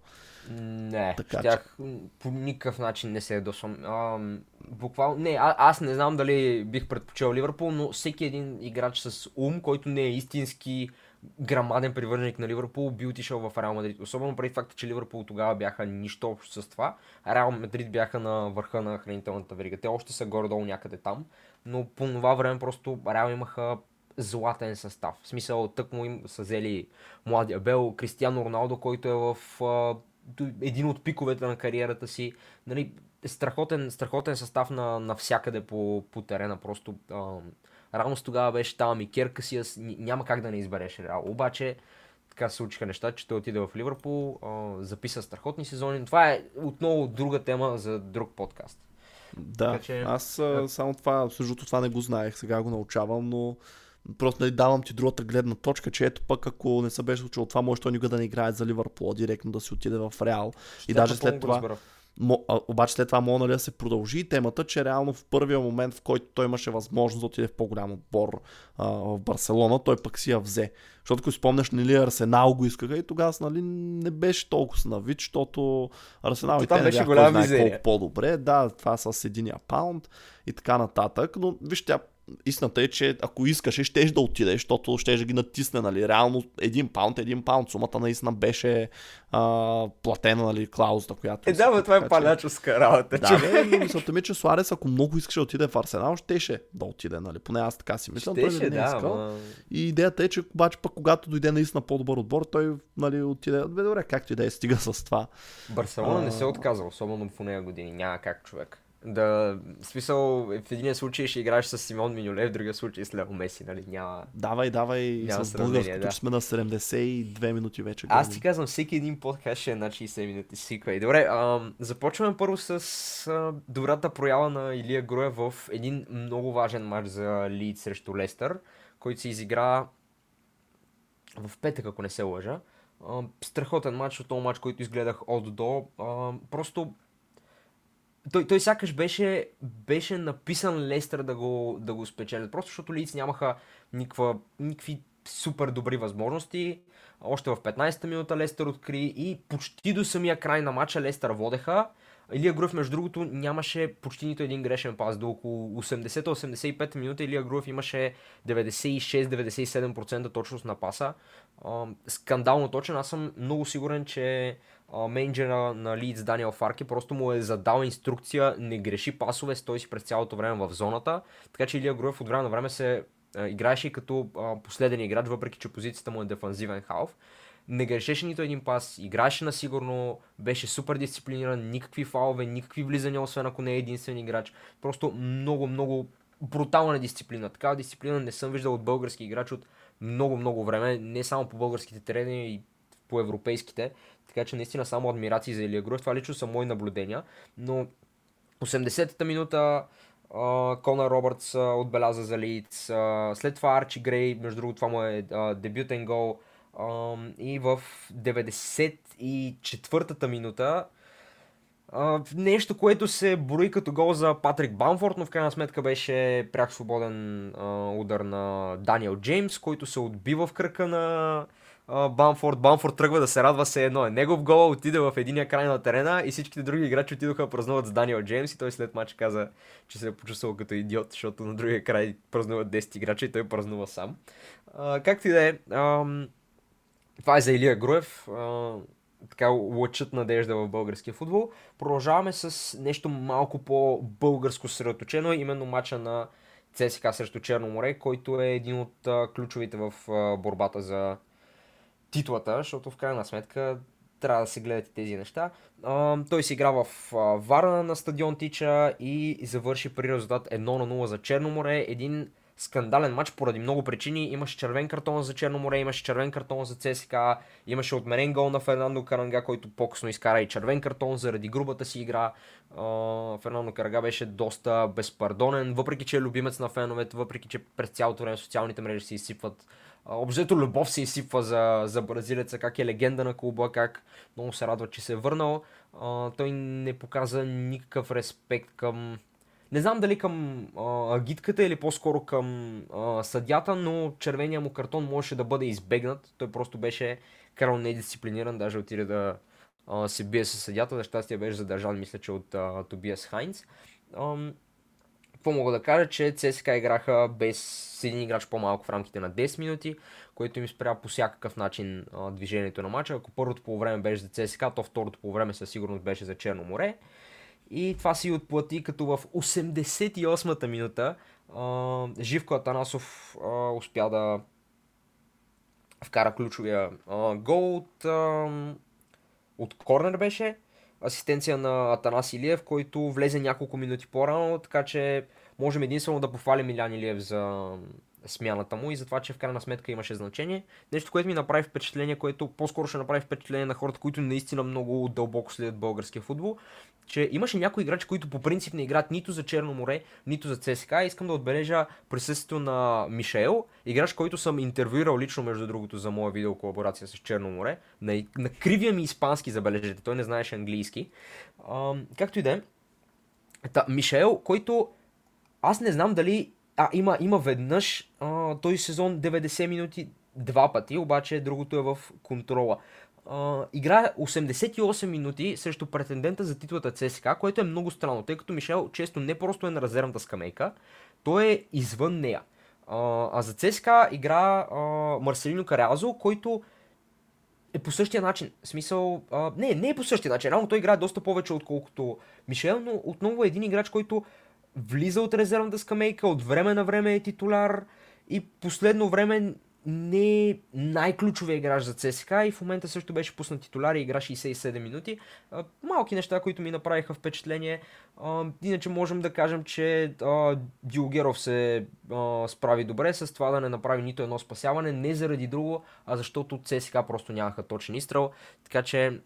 Не, така, тях че... по никакъв начин не се ядосвам. буквално, не, а, аз не знам дали бих предпочел Ливърпул, но всеки един играч с ум, който не е истински грамаден привърженик на Ливърпул, би отишъл в Реал Мадрид. Особено преди факта, че Ливърпул тогава бяха нищо общо с това. Реал Мадрид бяха на върха на хранителната верига. Те още са горе-долу някъде там, но по това време просто Реал имаха златен състав. В смисъл, тък му им са взели младия Бел, Кристиано Роналдо, който е в а, един от пиковете на кариерата си. Нали, страхотен, страхотен състав на, навсякъде по, по терена. Просто а, Рано с тогава беше там и Керкасиас, няма как да не избереш Реал. Обаче така се случиха неща, че той отиде в Ливърпул, записа страхотни сезони. Това е отново друга тема за друг подкаст. Да, така, че... аз а, само това, същото това не го знаех, сега го научавам, но просто нали, давам ти другата гледна точка, че ето пък ако не се беше случило това, може той никога да не играе за Ливърпул, директно да си отиде в Реал. Ще и даже след това... Обаче след това мога нали, да се продължи темата, че реално в първия момент, в който той имаше възможност да отиде в по-голям отбор а, в Барселона, той пък си я взе. Защото ако спомняш, нали, Арсенал го искаха и тогава нали, не беше толкова на вид, защото Арсенал и те не беше голям колко по-добре. Да, това с единия паунд и така нататък. Но виж, тя истината е, че ако искаше, щеш да отидеш, защото щеш да ги натисне, нали, реално един паунд, един паунд, сумата наистина беше а, платена, нали, клаузата, която... Е, да, бе, това е палячовска работа. Да, бе, но мисълта ми, че Суарес, ако много искаше да отиде в Арсенал, щеше да отиде, нали, поне аз така си мисля. Той не е искал. Ма... И идеята е, че обаче пък когато дойде наистина по-добър отбор, той, нали, отиде, бе, добре, както и да е, стига с това. Барселона а... не се отказва, особено в нея години, няма как човек. Да, в смисъл, в един случай ще играеш с Симон Минолев, в другия случай с Лео Меси, нали? Няма. Давай, давай, няма с българското, да. сме на 72 минути вече. Аз ти казвам, всеки един подкаст ще е на 60 минути. Сиквай. Добре, а, започваме първо с а, добрата проява на Илия Груев в един много важен матч за Лид срещу Лестър, който се изигра в петък, ако не се лъжа. А, страхотен матч, от този матч, който изгледах от до. А, просто той, той сякаш беше, беше написан Лестър да го, да го спечелят. Просто защото Лиц нямаха никаква, никакви супер добри възможности. Още в 15-та минута Лестър откри и почти до самия край на матча Лестър водеха. Илия Груев, между другото, нямаше почти нито един грешен пас. До около 80-85 минута Илия Груев имаше 96-97% точност на паса. Скандално точен. Аз съм много сигурен, че менеджера на Лидс Даниел Фарки просто му е задал инструкция не греши пасове, стой си през цялото време в зоната. Така че Илия Груев от време на време се играеше като последен играч, въпреки че позицията му е дефанзивен халф не грешеше нито един пас, играеше на сигурно, беше супер дисциплиниран, никакви фалове, никакви влизания, освен ако не е единствен играч. Просто много, много брутална дисциплина. Такава дисциплина не съм виждал от български играч от много, много време, не само по българските терени, и по европейските. Така че наистина само адмирации за Илия Груев. Това лично са мои наблюдения. Но 80-та минута Конор Робъртс отбеляза за Лиц. След това Арчи Грей, между другото това му е дебютен гол. И в 94-та минута нещо, което се брои като гол за Патрик Бамфорд, но в крайна сметка беше пряк свободен удар на Даниел Джеймс, който се отбива в кръка на Бамфорд. Бамфорд тръгва да се радва се едно. Негов гол отиде в единия край на терена и всичките други играчи отидоха празнуват с Даниел Джеймс и той след матч каза, че се е почувствал като идиот, защото на другия край празнуват 10 играчи и той празнува сам. А, както и да е, това е за Илия Груев. А, така лъчат надежда в българския футбол. Продължаваме с нещо малко по-българско средоточено, именно мача на ЦСКА срещу Черно море, който е един от а, ключовите в а, борбата за титлата, защото в крайна сметка трябва да се гледат и тези неща. А, той си игра в а, Варна на стадион Тича и завърши при резултат 1 на 0 за Черно море. Един скандален матч поради много причини. Имаше червен картон за Черно море, имаше червен картон за ЦСКА, имаше отменен гол на Фернандо Каранга, който по-късно изкара и червен картон заради грубата си игра. Фернандо Каранга беше доста безпардонен, въпреки че е любимец на феновете, въпреки че през цялото време социалните мрежи се изсипват Обзето любов се изсипва за, за бразилеца, как е легенда на клуба, как много се радва, че се е върнал. Той не показа никакъв респект към не знам дали към а, агитката или по-скоро към а, съдята, но червения му картон можеше да бъде избегнат. Той просто беше карал недисциплиниран, даже отиде да а, се бие с съдята. За щастие беше задържан, мисля, че от а, Тобиас Хайнц. какво мога да кажа, че ЦСКА играха без един играч по-малко в рамките на 10 минути, което им спря по всякакъв начин а, движението на матча. Ако първото по време беше за ЦСКА, то второто по време със сигурност беше за Черно море. И това си отплати, като в 88-та минута а, Живко Атанасов а, успя да вкара ключовия а, гол от, а, от корнер беше. Асистенция на Атанас Илиев, който влезе няколко минути по-рано, така че можем единствено да похвалим Илян Илиев за смяната му и за това, че в крайна сметка имаше значение. Нещо, което ми направи впечатление, което по-скоро ще направи впечатление на хората, които наистина много дълбоко следят българския футбол, че имаше някои играчи, които по принцип не играят нито за Черно море, нито за ЦСКА. Искам да отбележа присъствието на Мишел, играч, който съм интервюирал лично, между другото, за моя видеоколаборация с Черно море. На, на кривия ми испански, забележете, той не знаеше английски. А, както и да е. Мишел, който аз не знам дали а, има, има веднъж а, този сезон 90 минути два пъти, обаче другото е в контрола. Uh, игра 88 минути срещу претендента за титлата ЦСКА, което е много странно, тъй като Мишел често не просто е на резервната скамейка, той е извън нея. Uh, а за ЦСКА игра uh, Марселино Карязо, който е по същия начин. В смисъл, uh, не, не е по същия начин. Реално той играе доста повече отколкото Мишел, но отново е един играч, който влиза от резервната скамейка, от време на време е титуляр и последно време не е най-ключовия играч за ЦСКА и в момента също беше пуснат титуляр и игра 67 минути. Малки неща, които ми направиха впечатление. Иначе можем да кажем, че Диогеров се справи добре с това да не направи нито едно спасяване, не заради друго, а защото ЦСКА просто нямаха точен изстрел. Така че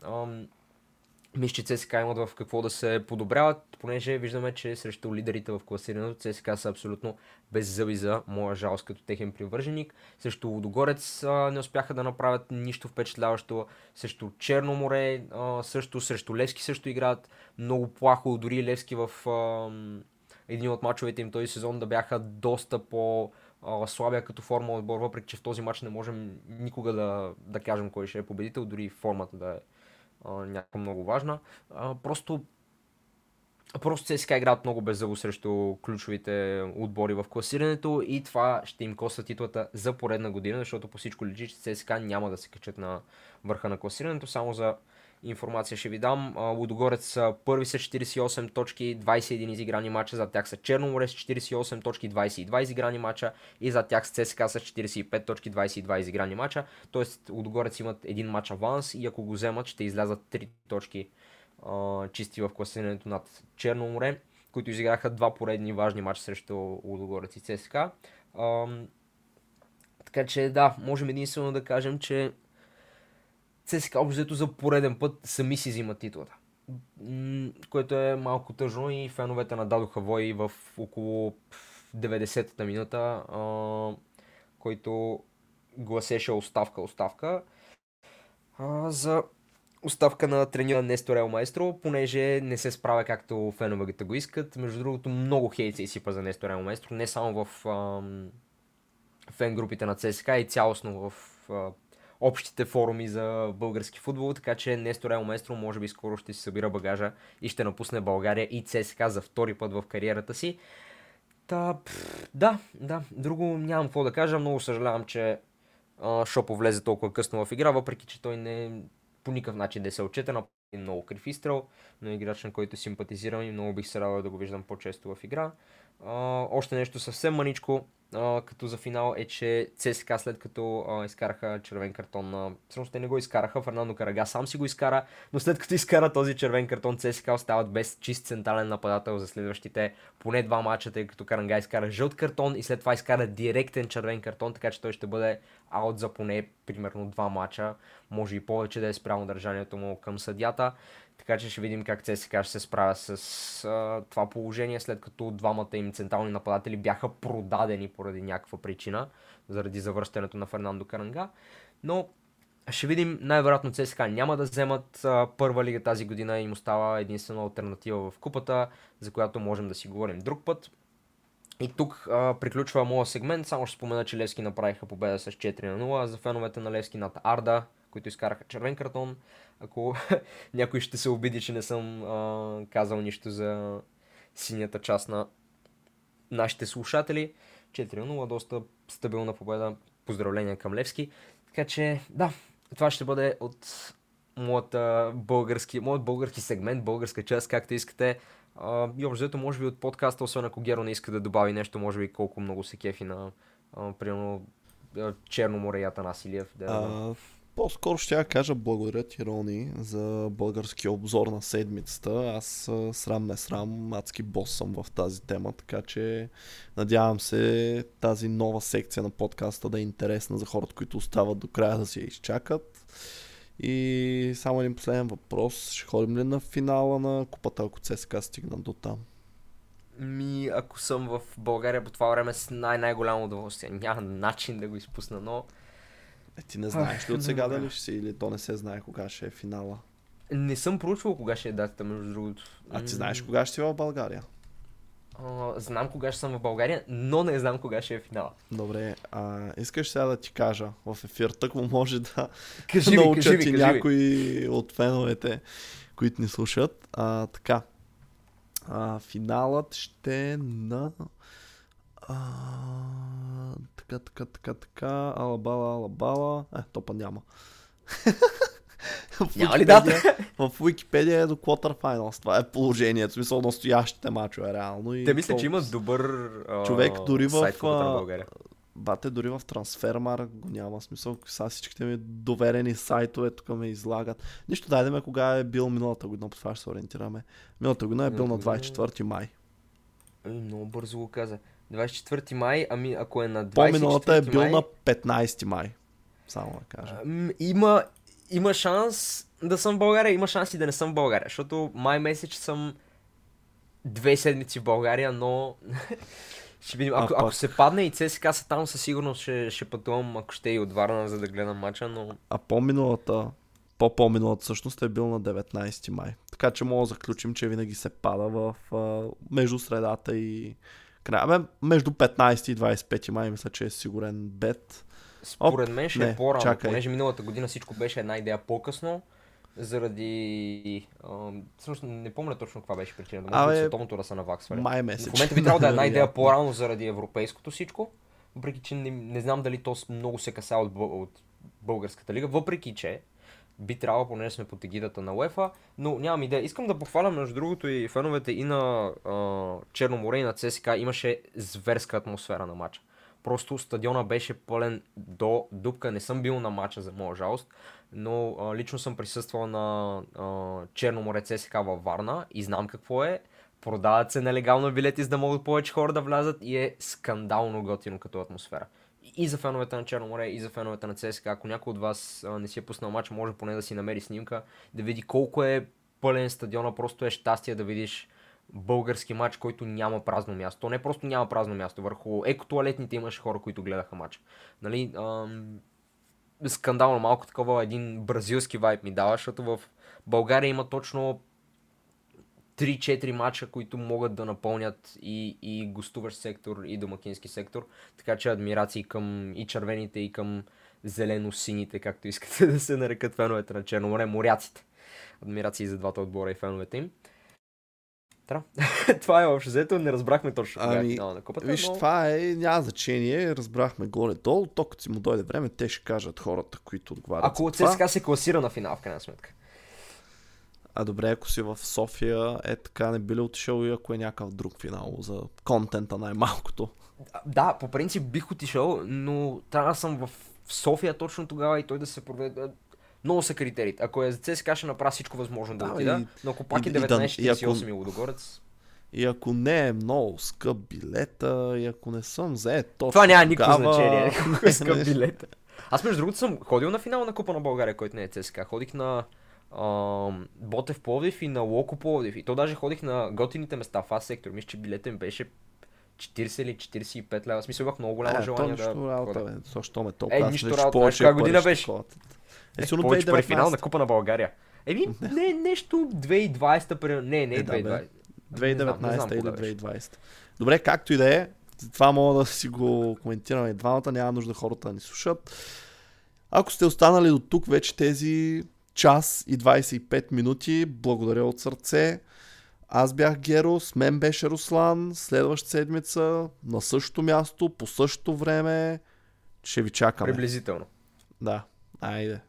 мисля, че ЦСКА имат в какво да се подобряват, понеже виждаме, че срещу лидерите в класирането ЦСКА са абсолютно без зъби за моя жалост като техен привърженик. Срещу Водогорец а, не успяха да направят нищо впечатляващо. Срещу Черно море, а, също срещу Левски също играят много плахо. Дори Левски в а, един от мачовете им този сезон да бяха доста по слабия като форма отбор, въпреки че в този матч не можем никога да, да кажем кой ще е победител, дори формата да е някаква много важна. А, просто Просто ЦСКА играят много беззъбо срещу ключовите отбори в класирането и това ще им коства титлата за поредна година, защото по всичко личи, че ЦСКА няма да се качат на върха на класирането. Само за информация ще ви дам. Лудогорец са първи с 48 точки, 21 изиграни мача, за тях са Черноморе с 48 точки, 22 изиграни мача и за тях с ЦСКА с 45 точки, 22 изиграни мача. Тоест Лудогорец имат един мач аванс и ако го вземат ще излязат 3 точки чисти в класирането над Черноморе, които изиграха два поредни важни мача срещу Лудогорец и ЦСКА. А, така че да, можем единствено да кажем, че ЦСКА общо за пореден път сами си взимат титлата. Което е малко тъжно и феновете нададоха вой в около 90-та минута, а, който гласеше оставка, оставка. А, за оставка на тренера Нестор Ел Маестро, понеже не се справя както феновете го искат. Между другото, много хейт се изсипа за Нестор Ел Маестро, не само в ам, фен групите на ЦСКА и цялостно в а, общите форуми за български футбол, така че Нестор Ел Местро може би скоро ще си събира багажа и ще напусне България и ЦСКА за втори път в кариерата си. Та, пф, да, да, друго нямам какво да кажа, много съжалявам, че а, Шопо влезе толкова късно в игра, въпреки че той не по никакъв начин да се отчете на много крив изстрел, но играч, на който симпатизирам и много бих се радвал да го виждам по-често в игра. А, още нещо съвсем маничко, а, като за финал е, че ЦСКА след като а, изкараха червен картон на... Всъщност те не го изкараха, Фернандо Карага сам си го изкара, но след като изкара този червен картон, ЦСКА остават без чист централен нападател за следващите поне два мача, тъй като Каранга изкара жълт картон и след това изкара директен червен картон, така че той ще бъде аут за поне примерно два мача, може и повече да е спрямо държанието му към съдята. Така че ще видим как ЦСКА ще се справя с а, това положение, след като двамата им централни нападатели бяха продадени поради някаква причина, заради завръщането на Фернандо Каранга. Но ще видим, най-вероятно ЦСКА няма да вземат а, първа лига тази година и им остава единствена альтернатива в купата, за която можем да си говорим друг път. И тук а, приключва моят сегмент, само ще спомена, че Левски направиха победа с 4 на 0 за феновете на Левски над Арда, които изкараха червен картон. Ако [laughs] някой ще се обиди, че не съм а, казал нищо за синята част на нашите слушатели. 4-0, доста стабилна победа. Поздравления към Левски. Така че, да, това ще бъде от моята български, моят български сегмент, българска част, както искате. Uh, и общо може би от подкаста, освен ако Геро не иска да добави нещо, може би колко много се кефи на, uh, примерно, Черно море и Атанасилиев. Да, а, по-скоро ще я кажа благодаря ти, Рони, за български обзор на седмицата. Аз срам не срам, адски бос съм в тази тема, така че надявам се тази нова секция на подкаста да е интересна за хората, които остават до края да си я изчакат. И само един последен въпрос. Ще ходим ли на финала на купата, ако ЦСКА стигнат до там? Ми, ако съм в България по това време с най-най-голямо удоволствие. Няма начин да го изпусна, но е, ти не знаеш ли от сега дали ще си или то не се знае кога ще е финала? Не съм проучвал кога ще е датата, между другото. А ти знаеш кога ще си в България? А, знам кога ще съм в България, но не знам кога ще е финала. Добре, а, искаш сега да ти кажа в ефир, тък му може да [laughs] кажи научат кажи и кажи някои от феновете, които ни слушат. А, така, а, финалът ще е на... А, така, така, така, така, алабала, алабала. Е, топа няма. [laughs] Няма ли дата? В Википедия е до Quarterfinals. Това е положението. В смисъл настоящите мачове, реално. И Те мисля, че имат добър Човек дори в... сайт в. Бате, дори в трансфермар го няма смисъл. Сега всичките ми доверени сайтове тук ме излагат. Нищо, дайдеме кога е бил миналата година, по това ще се ориентираме. Миналата година е бил на 24 май. Ай, много бързо го каза. 24 май, ами ако е на 24 По-миналата е бил май, на 15 май. Само да кажа. има, има шанс да съм в България, има шанс и да не съм в България, защото май месец съм две седмици в България, но [laughs] ще видим. Ако, А ако се падне и ЦСКА са там, със сигурност ще, ще пътувам, ако ще и от Варна, за да гледам мача, но А по-миналата, по-по-миналата всъщност е бил на 19 май. Така че мога да заключим, че винаги се пада в между средата и края. Бе, между 15 и 25 май мисля, че е сигурен бет. според мен ще не, е по-рано, чакай. понеже миналата година всичко беше една идея по-късно, заради... А, всъщност не помня точно каква беше причината, може Абе, би световното да са наваксвали. Май месец. В момента би трябвало да е [laughs] една идея по-рано заради европейското всичко, въпреки че не, не знам дали то много се каса от, от българската лига, въпреки че би трябвало, понеже сме под егидата на УЕФА, но нямам идея. Искам да похваля между другото и феновете и на а, Черно море и на ЦСКА имаше зверска атмосфера на матча. Просто стадиона беше пълен до дупка. Не съм бил на матча, за моя жалост, но а, лично съм присъствал на а, Черно море ЦСКА във Варна и знам какво е. Продават се нелегално билети, за да могат повече хора да влязат и е скандално готино като атмосфера. И за феновете на Черно море, и за феновете на ЦСКА. Ако някой от вас а, не си е пуснал матч, може поне да си намери снимка, да види колко е пълен стадиона. Просто е щастие да видиш български матч, който няма празно място. То не просто няма празно място. Върху екотуалетните имаше хора, които гледаха матч. Нали, ам, скандално малко такова един бразилски вайб ми дава, защото в България има точно 3-4 мача, които могат да напълнят и, и гостуващ сектор, и домакински сектор. Така че адмирации към и червените, и към зелено-сините, както искате [laughs] да се нарекат феновете на Черно море, моряците. Адмирации за двата отбора и феновете им. Да. [laughs] това е общо взето, не разбрахме точно кога е Ами, финала на купата, Виж, но... това е, няма значение, разбрахме горе-долу, то като си му дойде време, те ще кажат хората, които отговарят Ако. ЦСКА се класира на финал, в крайна сметка. А добре, ако си в София, е така, не би ли отишъл и ако е някакъв друг финал за контента най-малкото. Да, по принцип бих отишъл, но трябва да съм в София точно тогава и той да се проведе. Много са критериите. Ако е за ЦСКА, ще направя всичко възможно да, Да, отида, и- но ако пак и- е и да- 1948 и и Лудогорец, И ако не е много скъп билета, и ако не съм заед точно това няма никакво тогава... значение. Колко е [laughs] скъп билет. Аз между другото съм ходил на финал на Купа на България, който не е ЦСКА. Ходих на Ботев Пловдив и на Локо Пловдив. И то даже ходих на готините места в сектор. Мисля, че билетът ми беше 40 или 45 лева. В смисъл имах много голямо Е, то желание да нищо работа, ходя. бе. Защо ме толкова? Е, Аз нищо работа. повече коя година беше? Е, Е, повече пари 2019. финал на Купа на България. Еми, не, нещо 2020 при... Не, не Е, да, бе. 2020. Не знам, не знам 2019 или кога беше. 2020. Добре, както и да е, това мога да си го коментираме двамата, няма нужда хората да ни слушат. Ако сте останали до тук вече тези час и 25 минути, благодаря от сърце. Аз бях Геро, с мен беше Руслан. Следващата седмица на същото място, по същото време ще ви чакаме. Приблизително. Да, айде.